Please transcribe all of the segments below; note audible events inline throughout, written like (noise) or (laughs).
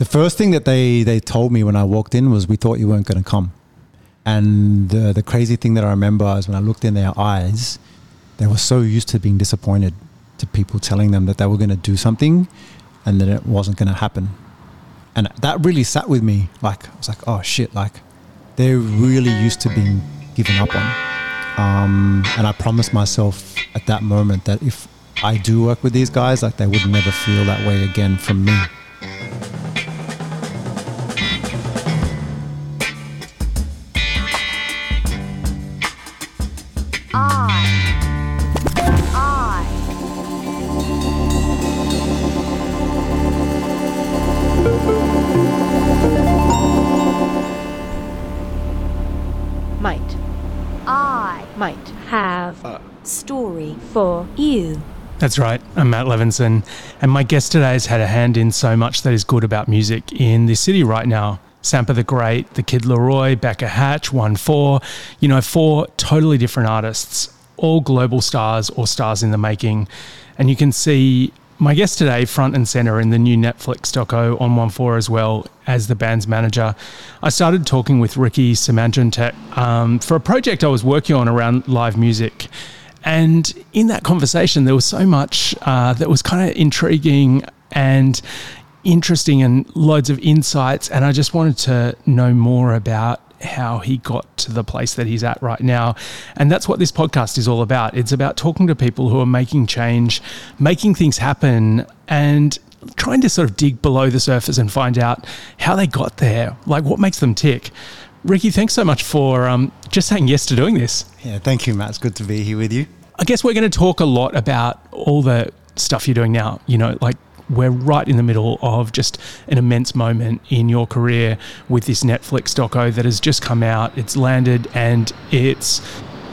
the first thing that they they told me when I walked in was, "We thought you weren't going to come." And the the crazy thing that I remember is when I looked in their eyes, they were so used to being disappointed to people telling them that they were going to do something, and that it wasn't going to happen. And that really sat with me. Like I was like, "Oh shit!" Like they're really used to being given up on. Um, and I promised myself at that moment that if I do work with these guys, like they would never feel that way again from me. That's right. I'm Matt Levinson, and my guest today has had a hand in so much that is good about music in this city right now. Sampa the Great, The Kid Laroi, Becca Hatch, ONEFOUR. You know, four totally different artists, all global stars or stars in the making. And you can see my guest today front and center in the new Netflix doco on ONEFOUR as well as the band's manager. I started talking with Ricky Simandjuntak um, for a project I was working on around live music. And in that conversation, there was so much uh, that was kind of intriguing and interesting and loads of insights. And I just wanted to know more about how he got to the place that he's at right now. And that's what this podcast is all about. It's about talking to people who are making change, making things happen, and trying to sort of dig below the surface and find out how they got there, like what makes them tick. Ricky, thanks so much for um, just saying yes to doing this. Yeah, thank you, Matt. It's good to be here with you. I guess we're going to talk a lot about all the stuff you're doing now. You know, like we're right in the middle of just an immense moment in your career with this Netflix doco that has just come out. It's landed and it's,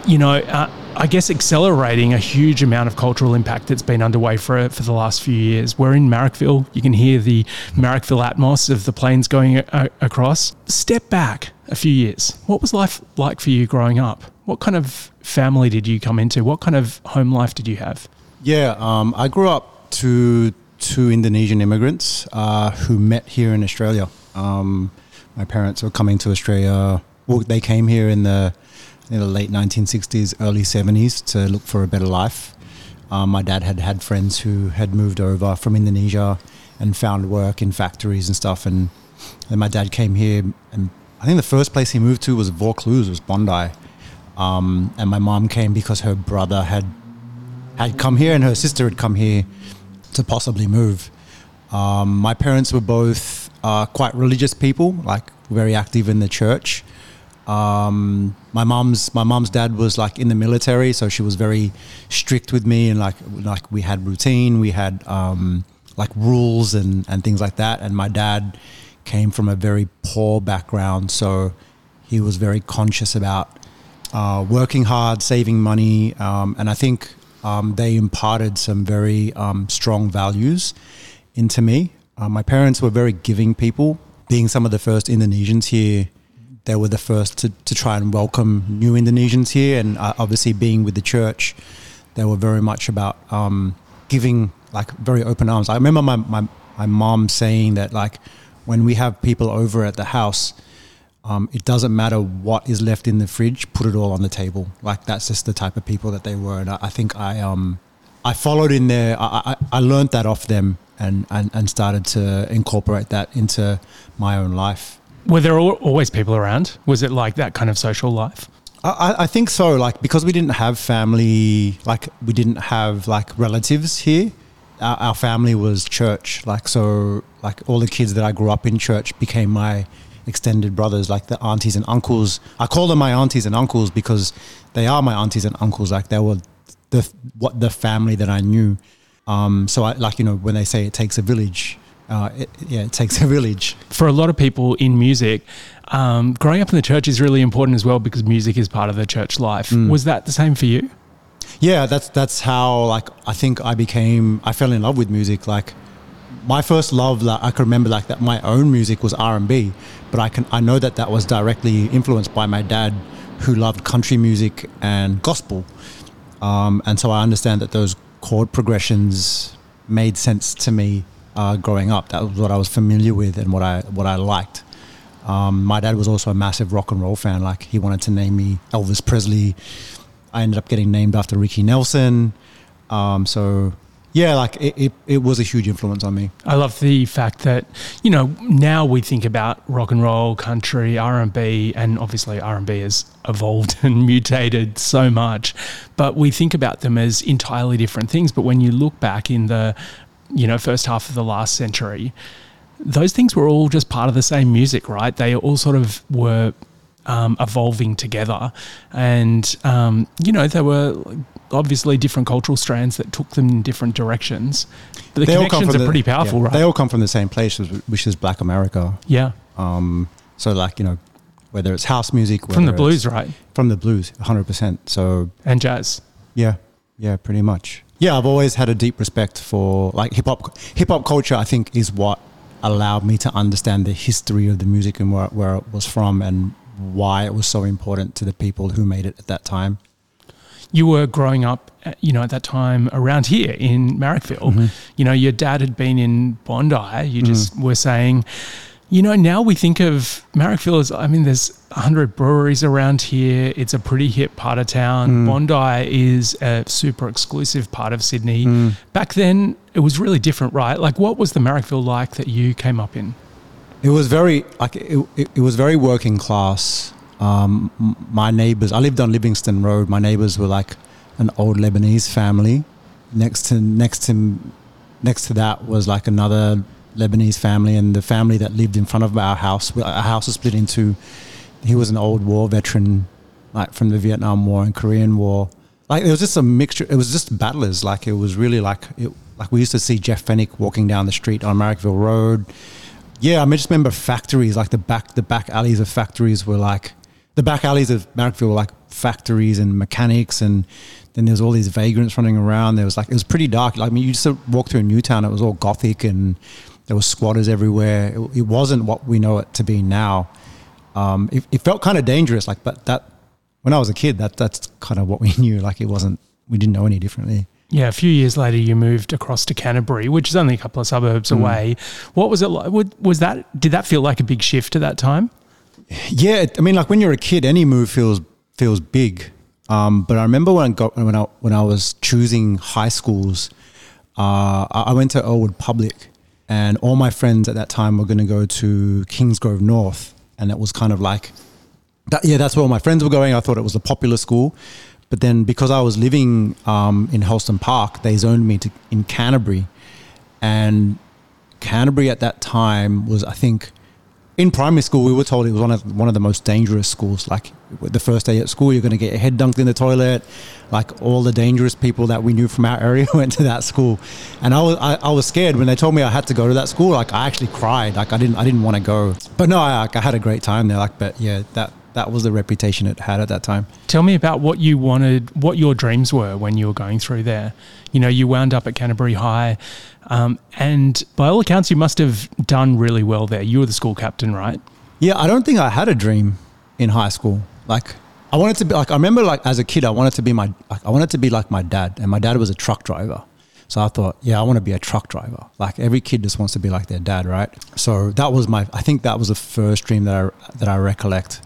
you know, uh, I guess accelerating a huge amount of cultural impact that's been underway for for the last few years. We're in Marrickville. You can hear the Marrickville atmos of the planes going a- across. Step back a few years. What was life like for you growing up? What kind of family did you come into? What kind of home life did you have? Yeah, um, I grew up to two Indonesian immigrants uh, who met here in Australia. Um, my parents were coming to Australia. Well, they came here in the, in the late 1960s, early 70s to look for a better life. Um, my dad had had friends who had moved over from Indonesia and found work in factories and stuff. And then my dad came here, and I think the first place he moved to was Vaucluse, was Bondi. Um, and my mom came because her brother had had come here and her sister had come here to possibly move. Um, my parents were both uh, quite religious people, like very active in the church. Um, my mom's my mom's dad was like in the military, so she was very strict with me, and like like we had routine, we had um, like rules and and things like that. And my dad came from a very poor background, so he was very conscious about uh, working hard, saving money, um, and I think um, they imparted some very um, strong values into me. Uh, my parents were very giving people. Being some of the first Indonesians here, they were the first to, to try and welcome new Indonesians here, and uh, obviously being with the church, they were very much about um, giving like very open arms. I remember my, my my mom saying that like when we have people over at the house, um, it doesn't matter what is left in the fridge, put it all on the table. Like that's just the type of people that they were, and I, I think I um I followed in there. I, I I learned that off them and, and and started to incorporate that into my own life. Were there always people around? Was it like that kind of social life? I, I- I think so. Like because we didn't have family, like we didn't have like relatives here. Our, our family was church. Like so, like all the kids that I grew up in church became my extended brothers, like the aunties and uncles. I call them my aunties and uncles because they are my aunties and uncles. Like they were the what the family that I knew. Um, so I like you know when they say it takes a village. Uh, it, yeah, it takes a village. For a lot of people in music, um, growing up in the church is really important as well because music is part of the church life. Was that the same for you? Yeah, that's that's how like I think I became I fell in love with music. Like my first love, like I can remember like that my own music was R and B, but I can I know that that was directly influenced by my dad, who loved country music and gospel, um, and so I understand that those chord progressions made sense to me uh, growing up. That was what I was familiar with and what I what I liked. Um, my dad was also a massive rock and roll fan. Like he wanted to name me Elvis Presley. I ended up getting named after Ricky Nelson. Um, so yeah, like it, it, it was a huge influence on me. I love the fact that you know now we think about rock and roll, country, R and B, and obviously R and B has evolved (laughs) and mutated so much, but we think about them as entirely different things. But when you look back in the you know first half of the last century, those things were all just part of the same music, right? They all sort of were um, evolving together, and um, you know there were obviously different cultural strands that took them in different directions. But the They connections are the- pretty powerful, yeah, right? They all come from the same place, which is Black America. yeah, Um, so like you know, whether it's house music, from the blues, right, from the blues, hundred percent. So and jazz. yeah, yeah, pretty much. Yeah, I've always had a deep respect for like hip hop. Hip hop culture, I think, is what allowed me to understand the history of the music and where, where it was from and why it was so important to the people who made it at that time. you were growing up, uh, you know, at that time around here in Marrickville. Mm-hmm. You know, your dad had been in Bondi. You just were saying, you know, now we think of Marrickville as, I mean, there's 100 breweries around here. It's a pretty hip part of town. Mm. Bondi is a super exclusive part of Sydney. Mm. Back then, it was really different, right? Like, what was the Marrickville like that you came up in? It was very like it, it, it was very working class. Um, my neighbors, I lived on Livingston Road. My neighbors were like an old Lebanese family. Next to next to next to that was like another Lebanese family, and the family that lived in front of our house. Our house was split into. He was an old war veteran, like from the Vietnam War and Korean War. Like it was just a mixture. It was just battlers. Like it was really like it, like we used to see Jeff Fenech walking down the street on Marrickville Road. Yeah, I just remember factories like the back the back alleys of factories were like the back alleys of Marrickville were like factories and mechanics, and then there was all these vagrants running around. There was like it was pretty dark. Like I mean, you just walk through Newtown, it was all gothic, and there were squatters everywhere. It, it wasn't what we know it to be now. Um, it, it felt kind of dangerous, like but that when I was a kid, that that's kind of what we (laughs) knew. Like it wasn't we didn't know any differently. Yeah, a few years later, you moved across to Canterbury, which is only a couple of suburbs Mm. away. What was it like? Was that did that feel like a big shift at that time? Yeah, I mean, like when you're a kid, any move feels feels big. Um, but I remember when I got when I when I was choosing high schools, uh, I went to Earlwood Public, and all my friends at that time were going to go to Kingsgrove North, and it was kind of like that. Yeah, that's where all my friends were going. I thought it was a popular school, but then because I was living um, in Hurlstone Park, they zoned me to in Canterbury, and Canterbury at that time was I think in primary school, we were told it was one of one of the most dangerous schools. Like the first day at school, you're going to get your head dunked in the toilet. Like all the dangerous people that we knew from our area (laughs) went to that school, and I was I, I was scared when they told me I had to go to that school. Like I actually cried. Like I didn't I didn't want to go. But no, I, I had a great time there. Like but yeah, that that was the reputation it had at that time. Tell me about what you wanted, what your dreams were when you were going through there. You know, you wound up at Canterbury High, um, and by all accounts, you must have done really well there. You were the school captain, right? Yeah, I don't think I had a dream in high school. Like I wanted to be like I remember like as a kid I wanted to be my like, I wanted to be like my dad and my dad was a truck driver. So I thought, yeah, I want to be a truck driver. Like every kid just wants to be like their dad, right? So that was my I think that was the first dream that I that I recollect.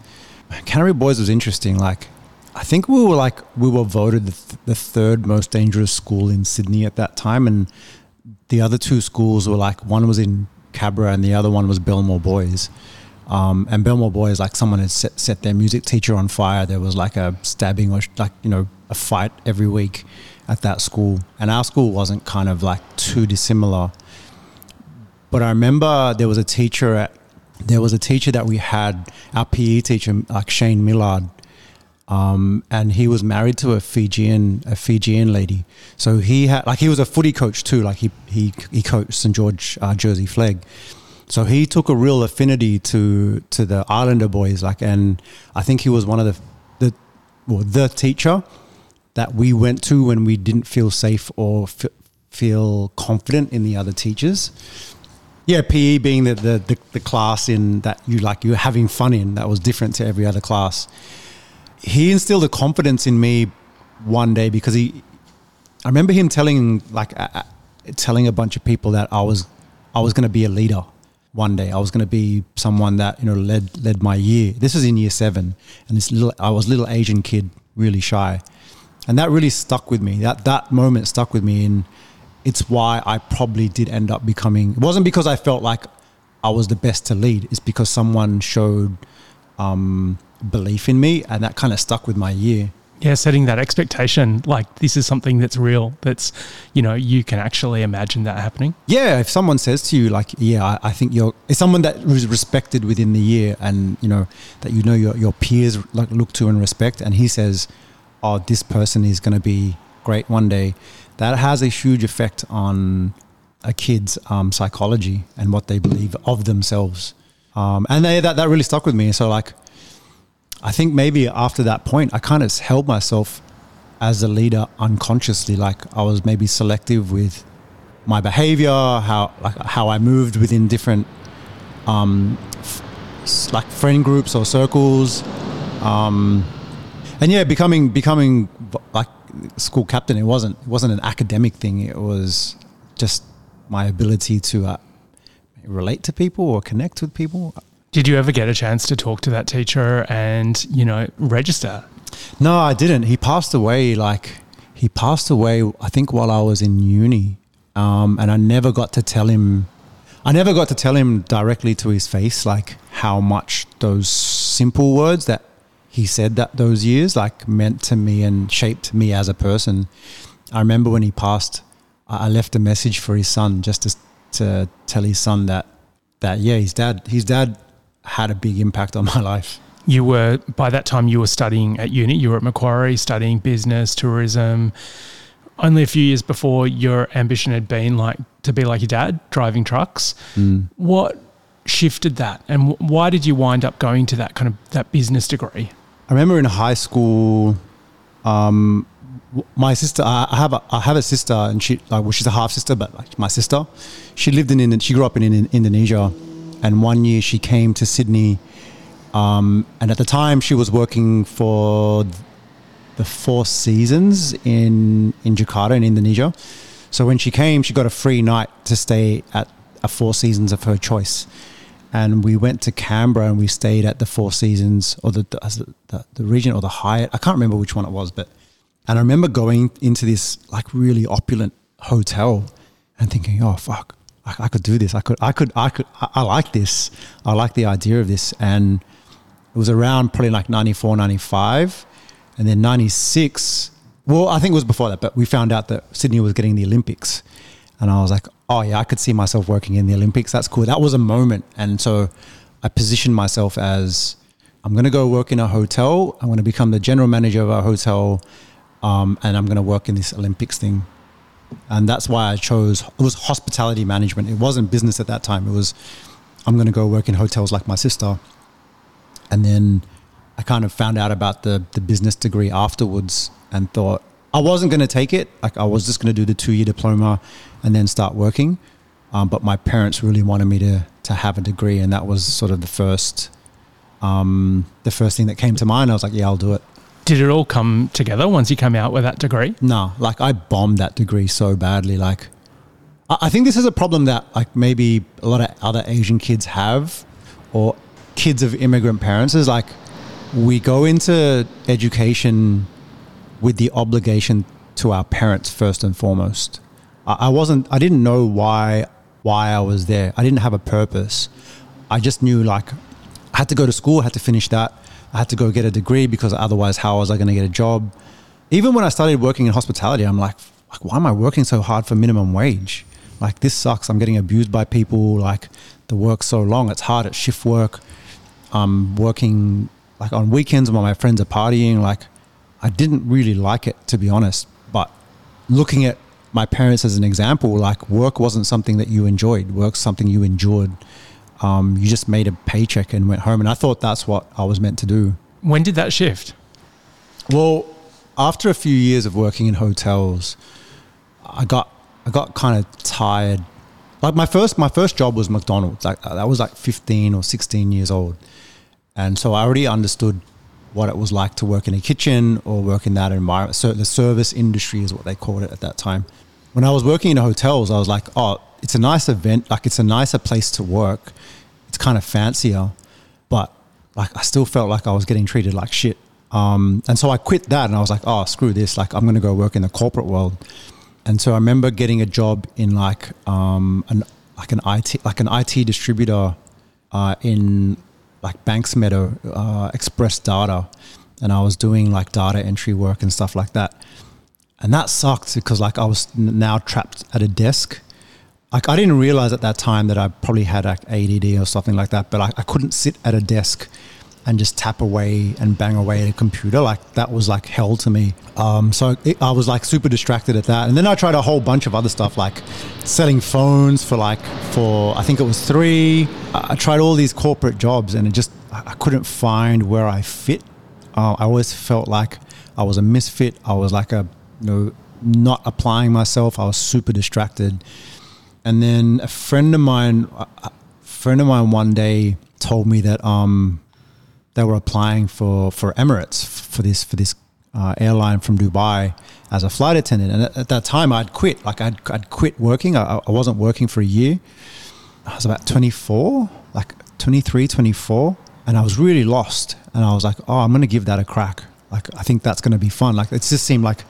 Canterbury Boys was interesting. Like I think we were like we were voted the, th- the third most dangerous school in Sydney at that time and the other two schools were like one was in Cabra and the other one was Belmore Boys. Um, and Belmore Boys, like someone had set, set their music teacher on fire. There was like a stabbing or like you know a fight every week at that school, and our school wasn't kind of like too dissimilar. But I remember there was a teacher at there was a teacher that we had our PE teacher like Shane Millard, um, and he was married to a Fijian a Fijian lady. So he had like he was a footy coach too. Like he he he coached St George uh, Jersey Flegg. So he took a real affinity to to the Islander boys. Like, and I think he was one of the the well the teacher that we went to when we didn't feel safe or f- feel confident in the other teachers. Yeah, PE being the, the, the, the class in that you like you're having fun in that was different to every other class. He instilled a confidence in me one day because he, I remember him telling like uh, telling a bunch of people that I was I was going to be a leader one day. I was going to be someone that you know led led my year. This was in year seven, and this little I was a little Asian kid, really shy, and that really stuck with me. That that moment stuck with me, and it's why I probably did end up becoming. It wasn't because I felt like I was the best to lead. It's because someone showed um, belief in me, and that kind of stuck with my year. Yeah, setting that expectation, like this is something that's real. That's, you know, you can actually imagine that happening. Yeah, if someone says to you like, "Yeah, I, I think you're," it's someone that was respected within the year, and you know that you know your your peers like look to and respect, and he says, "Oh, this person is going to be great one day," that has a huge effect on a kid's um, psychology and what they believe of themselves, um, and they, that that really stuck with me. So like, I think maybe after that point, I kind of held myself as a leader unconsciously. Like I was maybe selective with my behavior, how like how I moved within different um, f- like friend groups or circles, um, and yeah, becoming becoming like school captain. It wasn't it wasn't an academic thing. It was just my ability to uh, relate to people or connect with people. Did you ever get a chance to talk to that teacher and, you know, register? No, I didn't. He passed away like he passed away I think while I was in uni. Um, and I never got to tell him I never got to tell him directly to his face like how much those simple words that he said that those years like meant to me and shaped me as a person. I remember when he passed, I left a message for his son just to, to tell his son that that yeah, his dad his dad had a big impact on (laughs) my life. You were, by that time, you were studying at uni. You were at Macquarie studying business, tourism. Only a few years before, your ambition had been like to be like your dad, driving trucks. Mm. What shifted that, and why did you wind up going to that kind of that business degree? I remember in high school, um, my sister. I have a I have a sister, and she like well, she's a half sister, but like my sister, she lived in she grew up in, in Indonesia, and one year she came to Sydney, um, and at the time she was working for the Four Seasons in in Jakarta in Indonesia. So when she came, she got a free night to stay at a Four Seasons of her choice and we went to Canberra and we stayed at the Four Seasons or the the, the the region or the Hyatt. I can't remember which one it was, but and I remember going into this like really opulent hotel and thinking, oh fuck, I, I could do this. I could, I could, I could, I, I like this. I like the idea of this. And it was around probably like 94, 95. And then 96, well, I think it was before that, but we found out that Sydney was getting the Olympics. And I was like, oh yeah, I could see myself working in the Olympics. That's cool. That was a moment. And so I positioned myself as I'm going to go work in a hotel. I'm going to become the general manager of a hotel. Um, and I'm going to work in this Olympics thing. And that's why I chose, it was hospitality management. It wasn't business at that time. It was, I'm going to go work in hotels like my sister. And then I kind of found out about the, the business degree afterwards and thought I wasn't going to take it. Like I was just going to do the two year diploma and then start working. Um, but my parents really wanted me to, to have a degree. And that was sort of the first, um, the first thing that came to mind. I was like, yeah, I'll do it. Did it all come together once you came out with that degree? No, like I bombed that degree so badly. Like, I I think this is a problem that like maybe a lot of other Asian kids have, or kids of immigrant parents. Is like we go into education with the obligation to our parents first and foremost. I, wasn't. I didn't know why why I was there. I didn't have a purpose. I just knew like I had to go to school. I had to finish that. I had to go get a degree because otherwise, how was I going to get a job? Even when I started working in hospitality, I'm like, like, why am I working so hard for minimum wage? Like, this sucks. I'm getting abused by people. Like, the work's so long. It's hard at shift work. I'm working like on weekends while my friends are partying. Like, I didn't really like it, to be honest. But looking at my parents as an example, like, work wasn't something that you enjoyed. Work's something you endured. Um, you just made a paycheck and went home. And I thought that's what I was meant to do. When did that shift? Well, after a few years of working in hotels, I got I got kind of tired. Like my first my first job was McDonald's. Like that was like 15 or 16 years old. And so I already understood what it was like to work in a kitchen or work in that environment. So the service industry is what they called it at that time. When I was working in hotels, I was like, oh, it's a nice event, like it's a nicer place to work. It's kind of fancier, but like I still felt like I was getting treated like shit. Um, and so I quit that and I was like, oh, screw this. Like, I'm going to go work in the corporate world. And so I remember getting a job in like, um, an, like an IT, like an IT distributor, uh, in like Banks Meadow, uh, Express Data. And I was doing like data entry work and stuff like that. And that sucked because like I was now trapped at a desk. Like I didn't realize at that time that I probably had like ADD or something like that, but I, I couldn't sit at a desk and just tap away and bang away at a computer. Like that was like hell to me. Um, so it, I was like super distracted at that. And then I tried a whole bunch of other stuff like selling phones for like, for I think it was three. I tried all these corporate jobs and it just, I couldn't find where I fit. Uh, I always felt like I was a misfit. I was like a, you know, not applying myself. I was super distracted. And then a friend of mine, a friend of mine one day told me that, um, they were applying for for Emirates for this for this uh, airline from Dubai as a flight attendant. And at, at, that time, I'd quit. Like I'd I'd quit working. I, I wasn't working for a year. I was about 24, like 23, 24, and I was really lost. And I was like, oh, I'm going to give that a crack. Like I think that's going to be fun. Like it just seemed like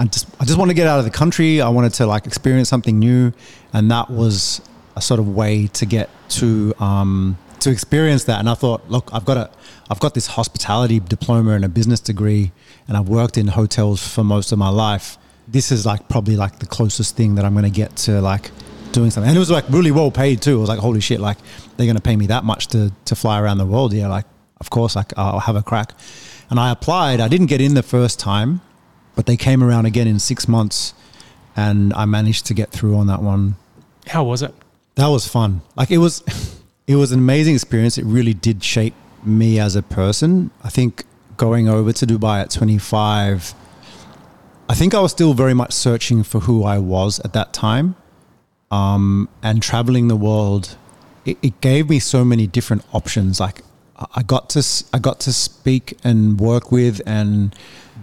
I just I just want to get out of the country. I wanted to like experience something new, and that was a sort of way to get to um, to experience that. And I thought, look, I've got a, I've got this hospitality diploma and a business degree, and I've worked in hotels for most of my life. This is like probably like the closest thing that I'm going to get to like doing something. And it was like really well paid too. I was like, holy shit, like they're going to pay me that much to to fly around the world. Yeah, like of course, like I'll have a crack. And I applied. I didn't get in the first time, but they came around again in six months, and I managed to get through on that one. How was it? That was fun. Like it was. (laughs) it was an amazing experience. It really did shape me as a person. I think going over to Dubai at 25, I think I was still very much searching for who I was at that time. Um, and traveling the world, it, it, gave me so many different options. Like I got to, I got to speak and work with and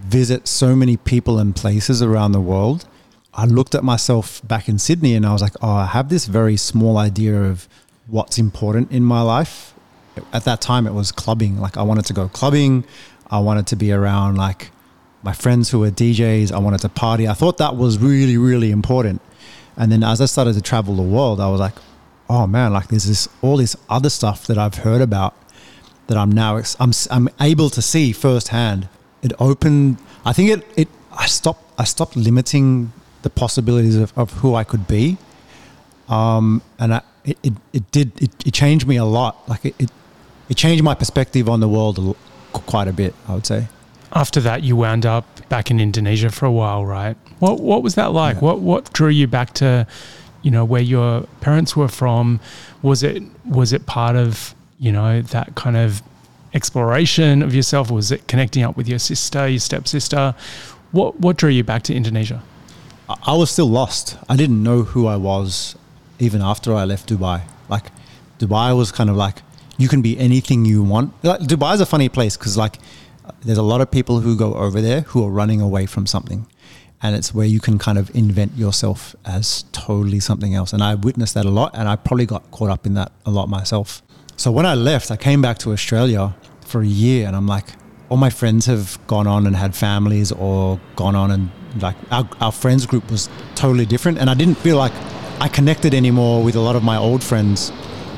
visit so many people and places around the world. I looked at myself back in Sydney and I was like, oh, I have this very small idea of what's important in my life. At that time, it was clubbing. Like I wanted to go clubbing. I wanted to be around like my friends who were DJs. I wanted to party. I thought that was really, really important. And then as I started to travel the world, I was like, oh man, like there's this all this other stuff that I've heard about that I'm now I'm I'm able to see firsthand. It opened. I think it it I stopped I stopped limiting the possibilities of, of who I could be. Um, and I, it, it, it did it, it changed me a lot. Like it, it, it changed my perspective on the world quite a bit. I would say. After that, you wound up back in Indonesia for a while, right? What what was that like? Yeah. What what drew you back to, you know, where your parents were from? Was it was it part of you know that kind of exploration of yourself? Was it connecting up with your sister, your stepsister? What what drew you back to Indonesia? I was still lost. I didn't know who I was even after I left Dubai. Like Dubai was kind of like you can be anything you want. Like, Dubai is a funny place because like there's a lot of people who go over there who are running away from something, and it's where you can kind of invent yourself as totally something else. And I witnessed that a lot, and I probably got caught up in that a lot myself. So when I left, I came back to Australia for a year, and I'm like, all my friends have gone on and had families or gone on and like our, our friends group was totally different, and I didn't feel like I connected anymore with a lot of my old friends.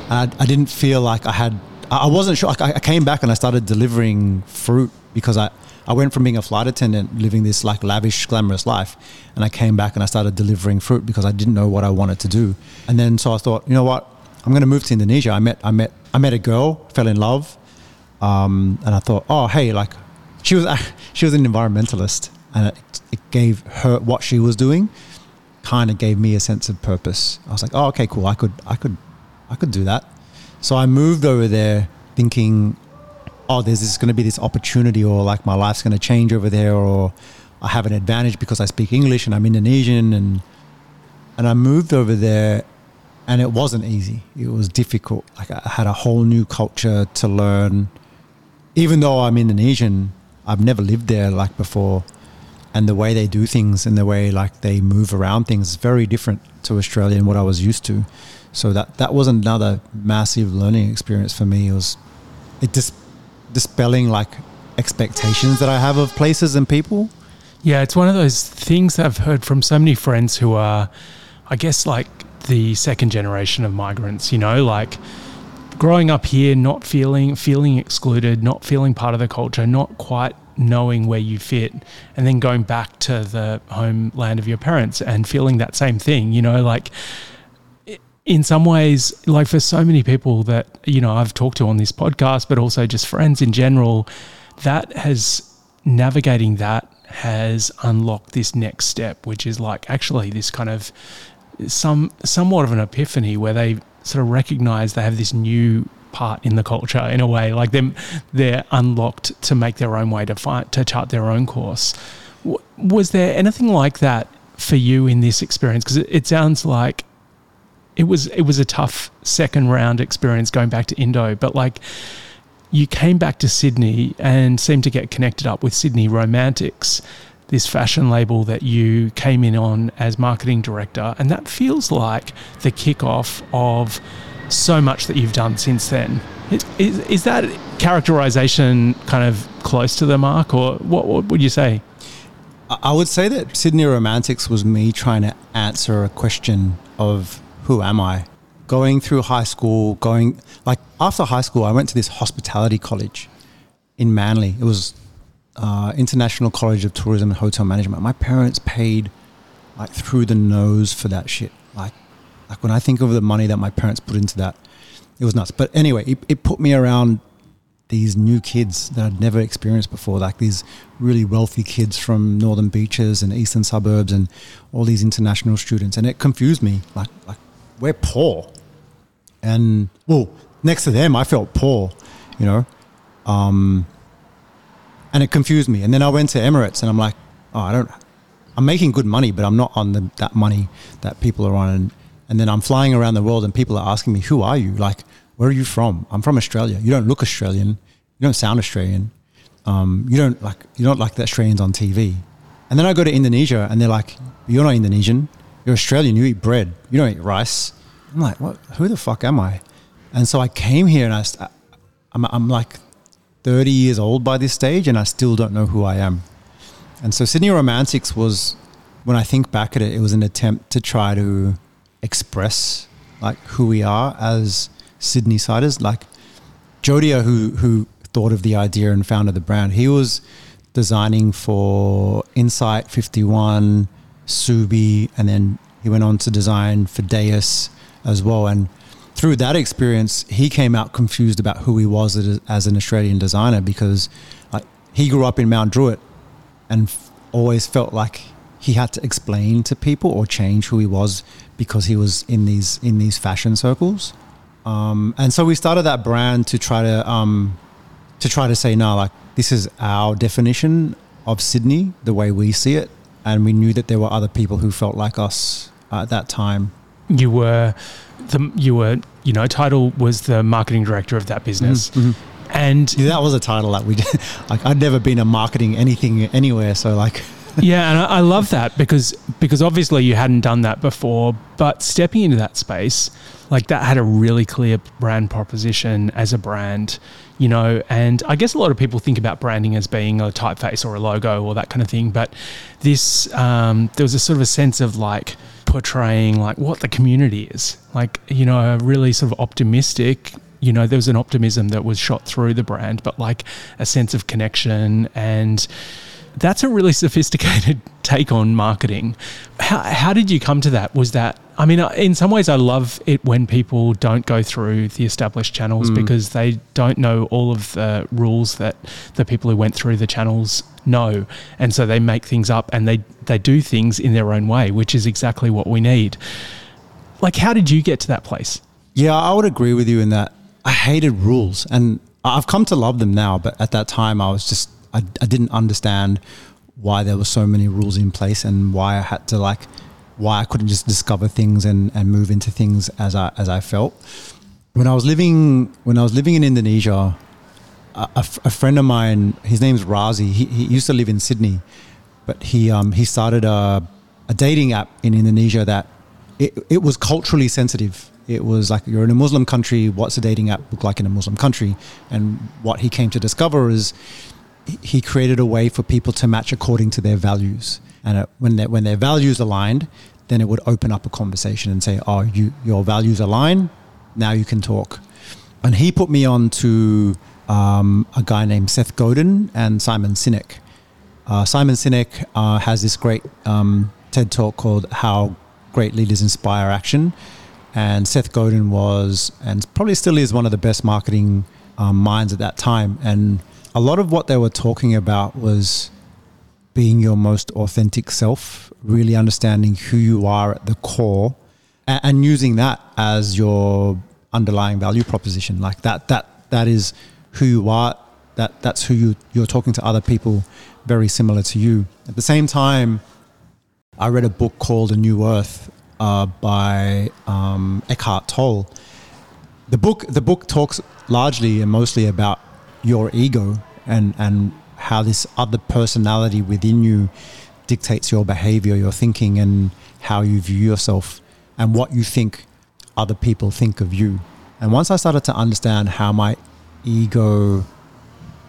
I, I didn't feel like I had. I wasn't sure. Like I, I came back and I started delivering fruit because I, I went from being a flight attendant, living this like lavish, glamorous life, and I came back and I started delivering fruit because I didn't know what I wanted to do. And then so I thought, you know what, I'm going to move to Indonesia. I met I met I met a girl, fell in love, um, and I thought, oh hey, like she was (laughs) she was an environmentalist, and it, it gave her what she was doing kind of gave me a sense of purpose. I was like, oh, okay, cool. I could, I could, I could do that. So I moved over there thinking, oh, there's this going to be this opportunity, or like my life's going to change over there, or I have an advantage because I speak English and I'm Indonesian, and and I moved over there, and it wasn't easy. It was difficult. Like I had a whole new culture to learn. Even though I'm Indonesian, I've never lived there like before and the way they do things and the way like they move around things is very different to Australia and what I was used to. So that that was another massive learning experience for me. It was it dis- dispelling like expectations that I have of places and people. Yeah, it's one of those things I've heard from so many friends who are, I guess, like the second generation of migrants, you know, like growing up here, not feeling feeling excluded, not feeling part of the culture, not quite knowing where you fit, and then going back to the homeland of your parents and feeling that same thing, you know, like in some ways, like for so many people that, you know, I've talked to on this podcast, but also just friends in general, that has navigating that has unlocked this next step, which is like actually this kind of some somewhat of an epiphany where they sort of recognize they have this new part in the culture in a way like them they're unlocked to make their own way to fight to chart their own course. Was there anything like that for you in this experience? Because it, it sounds like it was it was a tough second round experience going back to Indo but like you came back to Sydney and seemed to get connected up with Sydney Romantics this fashion label that you came in on as marketing director. And that feels like the kickoff of so much that you've done since then. Is, is that characterization kind of close to the mark, or what, what would you say? I would say that Sydney Romantics was me trying to answer a question of who am I? Going through high school, going like after high school, I went to this hospitality college in Manly. It was uh, International College of Tourism and Hotel Management. My parents paid like through the nose for that shit. Like, like when I think of the money that my parents put into that, it was nuts. But anyway, it, it put me around these new kids that I'd never experienced before, like these really wealthy kids from northern beaches and eastern suburbs, and all these international students, and it confused me. Like, like we're poor, and well, next to them, I felt poor, you know. Um, and it confused me. And then I went to Emirates, and I'm like, oh, I don't. I'm making good money, but I'm not on the, that money that people are on. And, and then I'm flying around the world, and people are asking me, "Who are you? Like, where are you from? I'm from Australia. You don't look Australian. You don't sound Australian. Um, you don't like you don't like the Australians on TV." And then I go to Indonesia, and they're like, "You're not Indonesian. You're Australian. You eat bread. You don't eat rice." I'm like, "What? Who the fuck am I?" And so I came here, and I, I'm, I'm like 30 years old by this stage and I still don't know who I am. And so Sydney Romantics was, when I think back at it, it was an attempt to try to express like who we are as Sydney siders. Like Jodia, who, who thought of the idea and founded the brand, he was designing for Insight 51, Ksubi, and then he went on to design for Deus as well. And through that experience, he came out confused about who he was as an Australian designer because like, he grew up in Mount Druitt and f- always felt like he had to explain to people or change who he was because he was in these in these fashion circles. Um, and so we started that brand to try to um, to try to say no, like this is our definition of Sydney, the way we see it, and we knew that there were other people who felt like us at that time. You were the you were you know title was the marketing director of that business. Mm-hmm. And yeah, that was a title that we did. (laughs) Like I'd never been a marketing anything anywhere, so like (laughs) yeah, and I, I, love that because because obviously you hadn't done that before, but stepping into that space, like that had a really clear brand proposition as a brand, you know. And I guess a lot of people think about branding as being a typeface or a logo or that kind of thing, but this um, there was a sort of a sense of like portraying like what the community is. Like, you know, a really sort of optimistic. You know, there was an optimism that was shot through the brand, but like a sense of connection and that's a really (laughs) sophisticated take on marketing. How, how did you come to that? Was that, I mean, in some ways, I love it when people don't go through the established channels mm. because they don't know all of the rules that the people who went through the channels know. And so they make things up and they, they do things in their own way, which is exactly what we need. Like, how did you get to that place? Yeah, I would agree with you in that I hated rules and I've come to love them now, but at that time I was just, I, I didn't understand why there were so many rules in place and why I had to like, why I couldn't just discover things and, and move into things as I, as I felt. When I was living, when I was living in Indonesia, a, a friend of mine, his name's Razi, he, he used to live in Sydney but he um, he started a, a dating app in Indonesia that it, it was culturally sensitive. It was like you're in a Muslim country. What's a dating app look like in a Muslim country? And what he came to discover is he created a way for people to match according to their values. And it, when their when their values aligned, then it would open up a conversation and say, "Oh, you your values align. Now you can talk." And he put me on to um, a guy named Seth Godin and Simon Sinek. Uh, Simon Sinek uh, has this great um, TED talk called "How Great Leaders Inspire Action," and Seth Godin was and probably still is one of the best marketing um, minds at that time. And a lot of what they were talking about was being your most authentic self, really understanding who you are at the core, and, and using that as your underlying value proposition. Like that, that that is who you are. That that's who you you're talking to other people very similar to you. At the same time, I read a book called A New Earth uh, by um, Eckhart Tolle. The book the book talks largely and mostly about your ego and and how this other personality within you dictates your behavior, your thinking, and how you view yourself, and what you think other people think of you. And once I started to understand how my ego,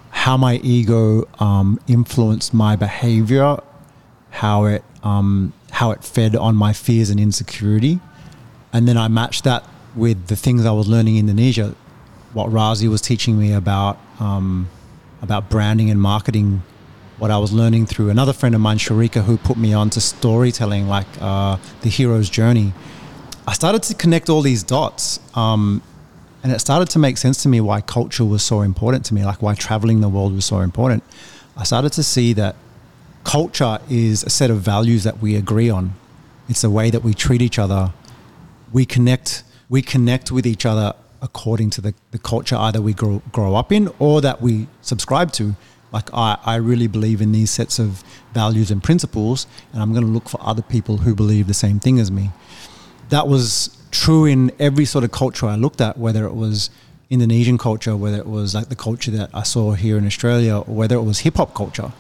how my ego um, influenced my behavior, how it um, how it fed on my fears and insecurity, and then I matched that with the things I was learning in Indonesia, what Razi was teaching me about um, about branding and marketing. What I was learning through another friend of mine, Sharika, who put me on to storytelling, like uh, the hero's journey. I started to connect all these dots, um, and it started to make sense to me why culture was so important to me, like why traveling the world was so important. I started to see that culture is a set of values that we agree on. It's the way that we treat each other. We connect. We connect with each other according to the, the culture either we grow, grow up in or that we subscribe to. Like I, I really believe in these sets of values and principles, and I'm going to look for other people who believe the same thing as me. That was true in every sort of culture I looked at, whether it was Indonesian culture, whether it was like the culture that I saw here in Australia, or whether it was hip hop culture.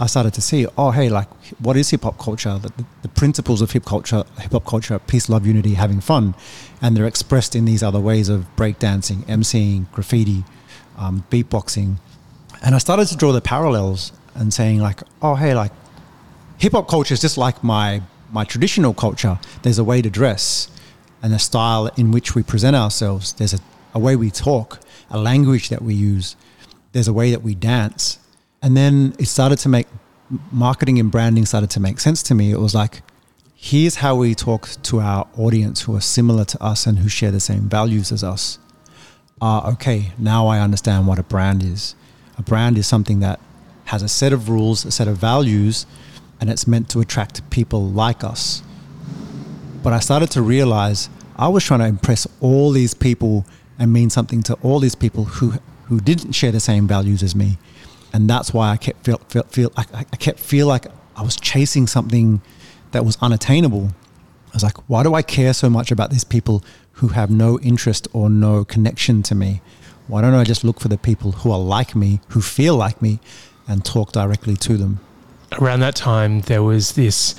I started to see, oh, hey, like, what is hip hop culture? The, the, principles of hip culture, hip hop culture, peace, love, unity, having fun, and they're expressed in these other ways of breakdancing, emceeing, graffiti, um, beatboxing, and I started to draw the parallels and saying, like, oh, hey, like, hip hop culture is just like my my traditional culture. There's a way to dress, and a style in which we present ourselves. There's a, a way we talk, a language that we use. There's a way that we dance and then it started to make marketing and branding started to make sense to me. It was like, here's how we talk to our audience who are similar to us and who share the same values as us. Ah, uh, okay, now I understand what a brand is. A brand is something that has a set of rules, a set of values, and it's meant to attract people like us. But I started to realize I was trying to impress all these people and mean something to all these people who who didn't share the same values as me and that's why I kept feel feel, feel I, I kept feel like I was chasing something that was unattainable. I was like, why do I care so much about these people who have no interest or no connection to me? Why don't I just look for the people who are like me, who feel like me, and talk directly to them? Around that time, there was this,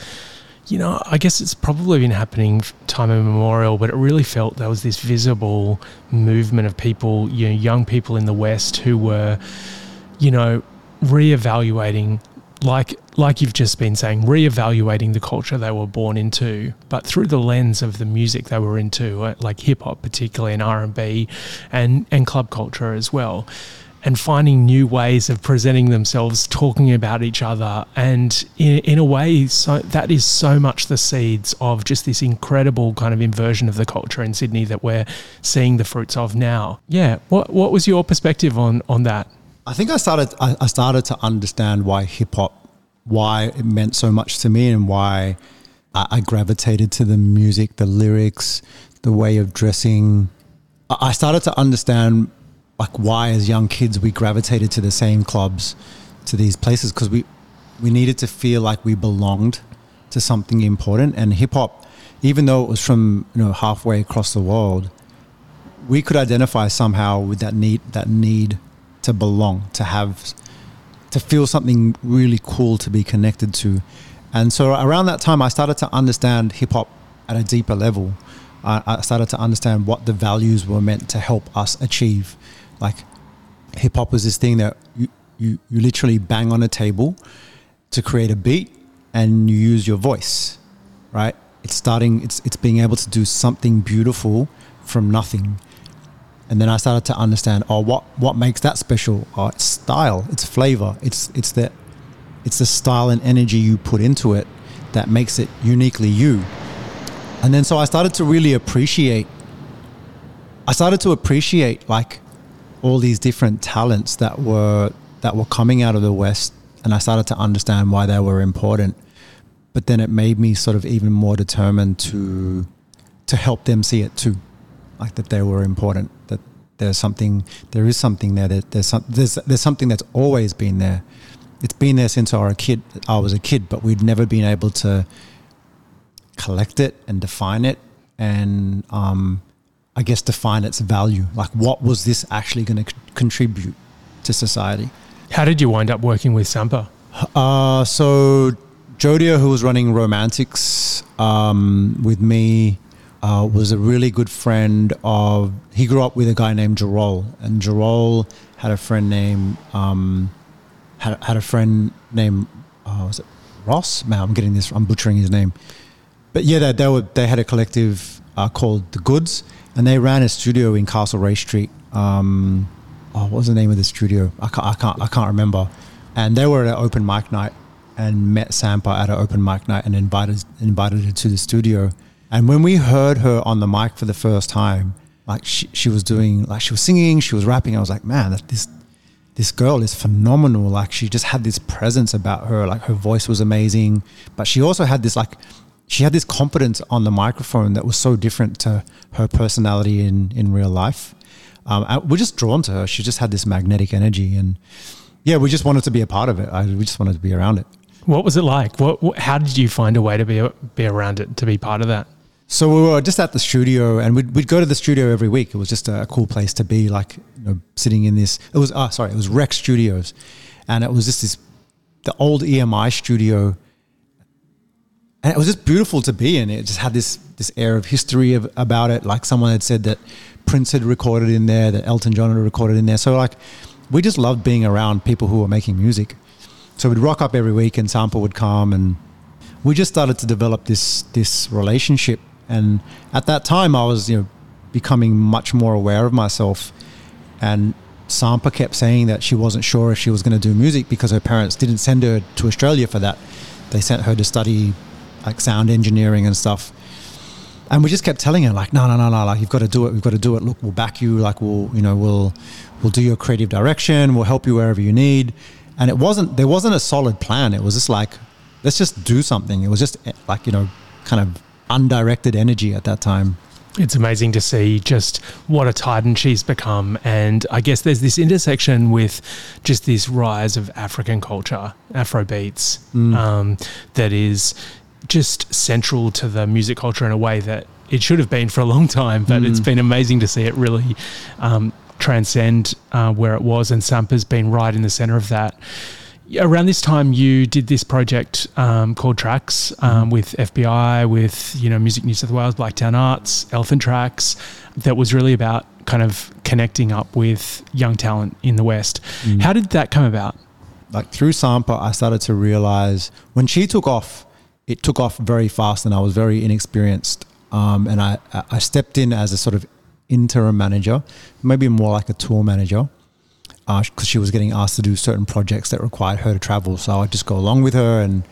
you know, I guess it's probably been happening time immemorial, but it really felt there was this visible movement of people, you know, young people in the West who were you know, reevaluating like like you've just been saying, reevaluating the culture they were born into, but through the lens of the music they were into, uh, like hip hop particularly and R and B, and and club culture as well, and finding new ways of presenting themselves, talking about each other, and in in a way, so that is so much the seeds of just this incredible kind of inversion of the culture in Sydney that we're seeing the fruits of now. Yeah, what what was your perspective on on that? I think I started I, I started to understand why hip hop, why it meant so much to me, and why I, I gravitated to the music, the lyrics, the way of dressing. I, I started to understand like why, as young kids, we gravitated to the same clubs, to these places because we we needed to feel like we belonged to something important. And hip hop, even though it was from you know halfway across the world, we could identify somehow with that need that need to belong, to have to feel something really cool to be connected to. And so around that time, I started to understand hip hop at a deeper level. I, I started to understand what the values were meant to help us achieve. Like hip hop was this thing that you, you, you literally bang on a table to create a beat and you use your voice, right? It's starting, it's, it's being able to do something beautiful from nothing. And then I started to understand, oh, what, what makes that special? Oh, it's style, it's flavor, it's, it's the, it's the style and energy you put into it that makes it uniquely you. And then so I started to really appreciate, I started to appreciate like all these different talents that were, that were coming out of the West. And I started to understand why they were important but then it made me sort of even more determined to to help them see it too like that they were important that there's something there is something there that there's some, there's there's something that's always been there. It's been there since I was a kid I was a kid but we'd never been able to collect it and define it and um, I guess define its value. Like what was this actually going to c- contribute to society? How did you wind up working with Sampa? Uh, so Jodio, who was running Romantics um, with me, uh, was a really good friend of. He grew up with a guy named Jarol, and Jarol had a friend named um, had had a friend named uh, was it Ross? Man, I'm getting this. I'm butchering his name. But yeah, they, they were they had a collective uh, called the Goods, and they ran a studio in Castlereagh Street. Um, oh, what was the name of the studio? I can't, I can't, I can't remember. And they were at an open mic night, and met Sampa at an open mic night and invited invited her to the studio. And when we heard her on the mic for the first time, like she, she was doing like she was singing, she was rapping. I was like, man, this this girl is phenomenal. Like she just had this presence about her. Like her voice was amazing, but she also had this like she had this confidence on the microphone that was so different to her personality in in real life. Um, we're just drawn to her. She just had this magnetic energy, and yeah, we just wanted to be a part of it. I, we just wanted to be around it. What was it like? What, what, how did you find a way to be be around it to be part of that? So we were just at the studio, and we'd, we'd go to the studio every week. It was just a, cool place to be, like you know, sitting in this. It was ah, sorry, it was Rex Studios, and it was just this the old EMI studio, and it was just beautiful to be in. It just had this this air of history of, about it. Like someone had said that Prince had recorded in there, that Elton John had recorded in there. So like, we just loved being around people who were making music. So we'd rock up every week, and Sampa would come, and we just started to develop this this relationship. And at that time, I was you know becoming much more aware of myself, and Sampa kept saying that she wasn't sure if she was going to do music because her parents didn't send her to Australia for that. They sent her to study like sound engineering and stuff. And we just kept telling her like, no, no, no, no, like you've got to do it. We've got to do it. Look, we'll back you. Like we'll, you know, we'll, we'll do your creative direction. We'll help you wherever you need and it wasn't there wasn't a solid plan it was just like let's just do something it was just eh, like you know kind of undirected energy at that time it's amazing to see just what a titan she's become and i guess there's this intersection with just this rise of african culture afro beats mm. um, that is just central to the music culture in a way that it should have been for a long time but mm. it's been amazing to see it really um, transcend uh, where it was, and Sampa's been right in the center of that. Around this time, you did this project um, called Tracks um, mm-hmm. with FBI, with you know Music New South Wales, Blacktown Arts, Elephant Tracks, that was really about kind of connecting up with young talent in the West. Mm. How did that come about? Like through Sampa, I started to realize when she took off, it took off very fast, and I was very inexperienced. Um, and I, I stepped in as a sort of interim manager, maybe more like a tour manager, because uh, she was getting asked to do certain projects that required her to travel. So I'd just go along with her, and